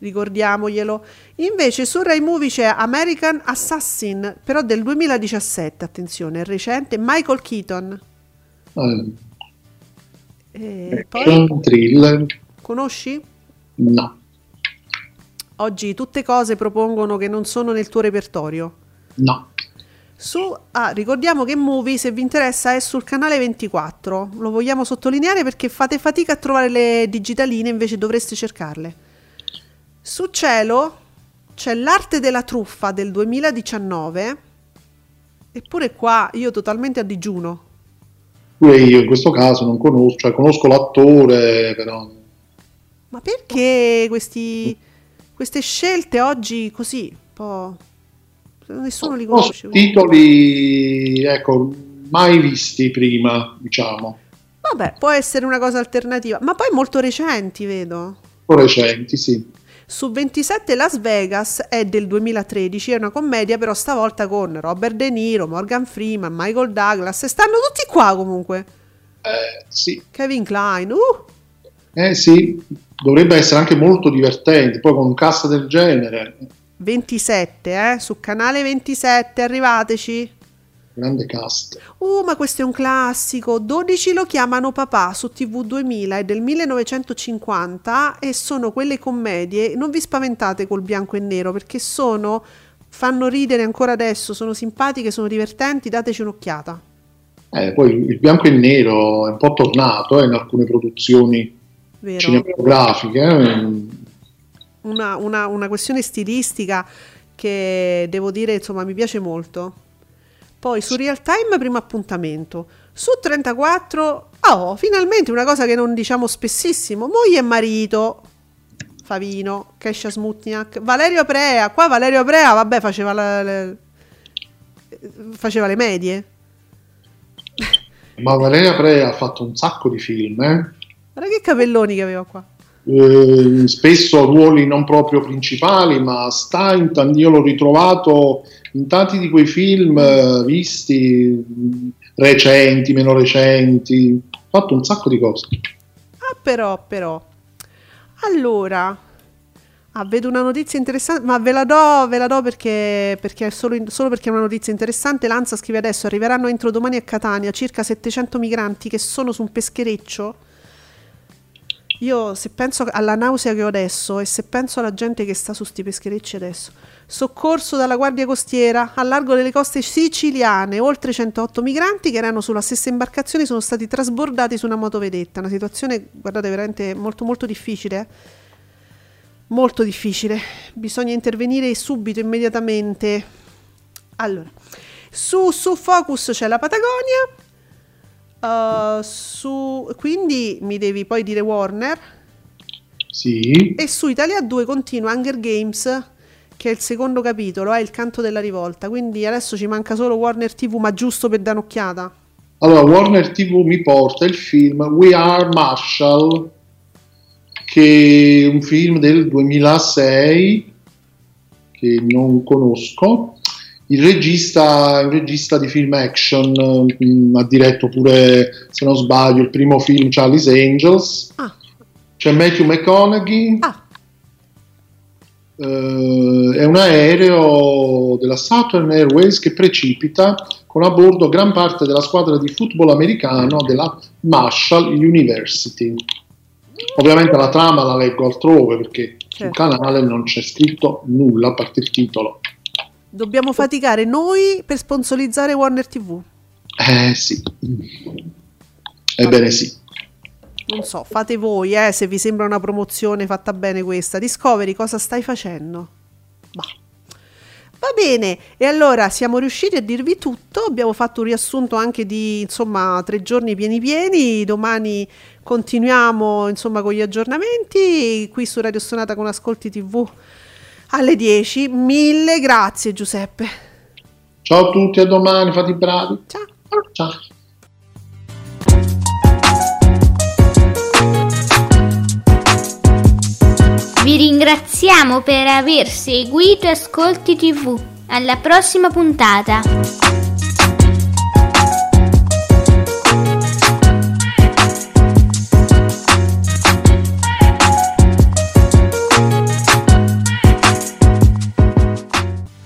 Ricordiamoglielo. Invece su Rai Movie c'è American Assassin, però del 2017, attenzione, è recente, Michael Keaton. Eh, E poi, action, thriller. conosci? No, Oggi tutte cose propongono che non sono nel tuo repertorio. no. Su, ah, ricordiamo che Movie, se vi interessa, è sul canale 24. Lo vogliamo sottolineare perché fate fatica a trovare le digitaline, invece dovreste cercarle. Su Cielo c'è L'arte della truffa del 2019. Eppure qua io totalmente a digiuno. Pure io in questo caso non conosco, cioè conosco l'attore, però Ma perché questi, queste scelte oggi così? Un po'... Nessuno li conosce. conosco titoli, ecco, mai visti prima, diciamo, Vabbè, può essere una cosa alternativa, ma poi molto recenti, vedo. po' recenti, sì. Su 27 Las Vegas è del 2013, è una commedia però stavolta con Robert De Niro, Morgan Freeman, Michael Douglas, e stanno tutti qua comunque. Eh, sì. Kevin Klein, uh, Eh sì, dovrebbe essere anche molto divertente, poi con un cast del genere, 27, eh, su canale 27, arrivateci. Grande cast. Uh, ma questo è un classico. 12 lo chiamano papà su TV 2000, è del 1950 e sono quelle commedie. Non vi spaventate col bianco e nero perché sono fanno ridere ancora adesso, sono simpatiche, sono divertenti, dateci un'occhiata. Eh, poi il bianco e nero è un po' tornato eh, in alcune produzioni Vero? cinematografiche. eh. Una, una- una questione stilistica che devo dire, insomma, mi piace molto. Poi su Real Time, primo appuntamento. Su 34, oh, finalmente una cosa che non diciamo spessissimo: moglie e marito. Favino, Kesha Smutniak, Valerio Prea. Qua Valerio Prea, vabbè, faceva, la- le, faceva le medie. Ma Valeria Prea ha fatto un sacco di film, eh. Guarda che capelloni che aveva qua. Eh, spesso ruoli non proprio principali, ma sta in tan- io l'ho ritrovato in tanti di quei film eh, visti mh, recenti, meno recenti. Ha fatto un sacco di cose. Ah, però, però. Allora, ah, vedo una notizia interessante, ma ve la do, ve la do perché, perché è solo, in- solo perché è una notizia interessante. L'ANSA scrive adesso, arriveranno entro domani a Catania circa 700 migranti che sono su un peschereccio. Io se penso alla nausea che ho adesso e se penso alla gente che sta su sti pescherecci adesso, soccorso dalla Guardia Costiera al largo delle coste siciliane, oltre 108 migranti che erano sulla stessa imbarcazione sono stati trasbordati su una motovedetta. Una situazione, guardate, veramente molto molto difficile. eh. Molto difficile. Bisogna intervenire subito, immediatamente. Allora, su, su Focus c'è la Patagonia. Uh, su, quindi mi devi poi dire Warner. Sì, E su Italia 2 continua Hunger Games, che è il secondo capitolo, è il canto della rivolta. Quindi adesso ci manca solo Warner TV, ma giusto per dare un'occhiata. allora Warner TV mi porta il film We Are Marshall, che è un film del 2006 che non conosco. Il regista è un regista di film action, mh, ha diretto pure, se non sbaglio, il primo film Charlie's Angels. Ah, C'è Matthew McConaughey, ah, eh, è un aereo della Southern Airways che precipita con a bordo gran parte della squadra di football americano della Marshall University. Ovviamente la trama la leggo altrove perché sul Certo. canale non c'è scritto nulla a parte il titolo. Dobbiamo faticare noi per sponsorizzare Warner TV. Eh sì, ebbene sì. Non so, fate voi, eh, se vi sembra una promozione fatta bene questa. Discovery, cosa stai facendo? Bah. Va bene, e allora siamo riusciti a dirvi tutto, abbiamo fatto un riassunto anche di insomma tre giorni pieni pieni, domani continuiamo insomma con gli aggiornamenti qui su Radio Stonata con Ascolti TV alle 10. Mille grazie Giuseppe. Ciao a tutti, a domani, fate i bravi. Ciao. Ciao. Vi ringraziamo per aver seguito Ascolti TV. Alla prossima puntata.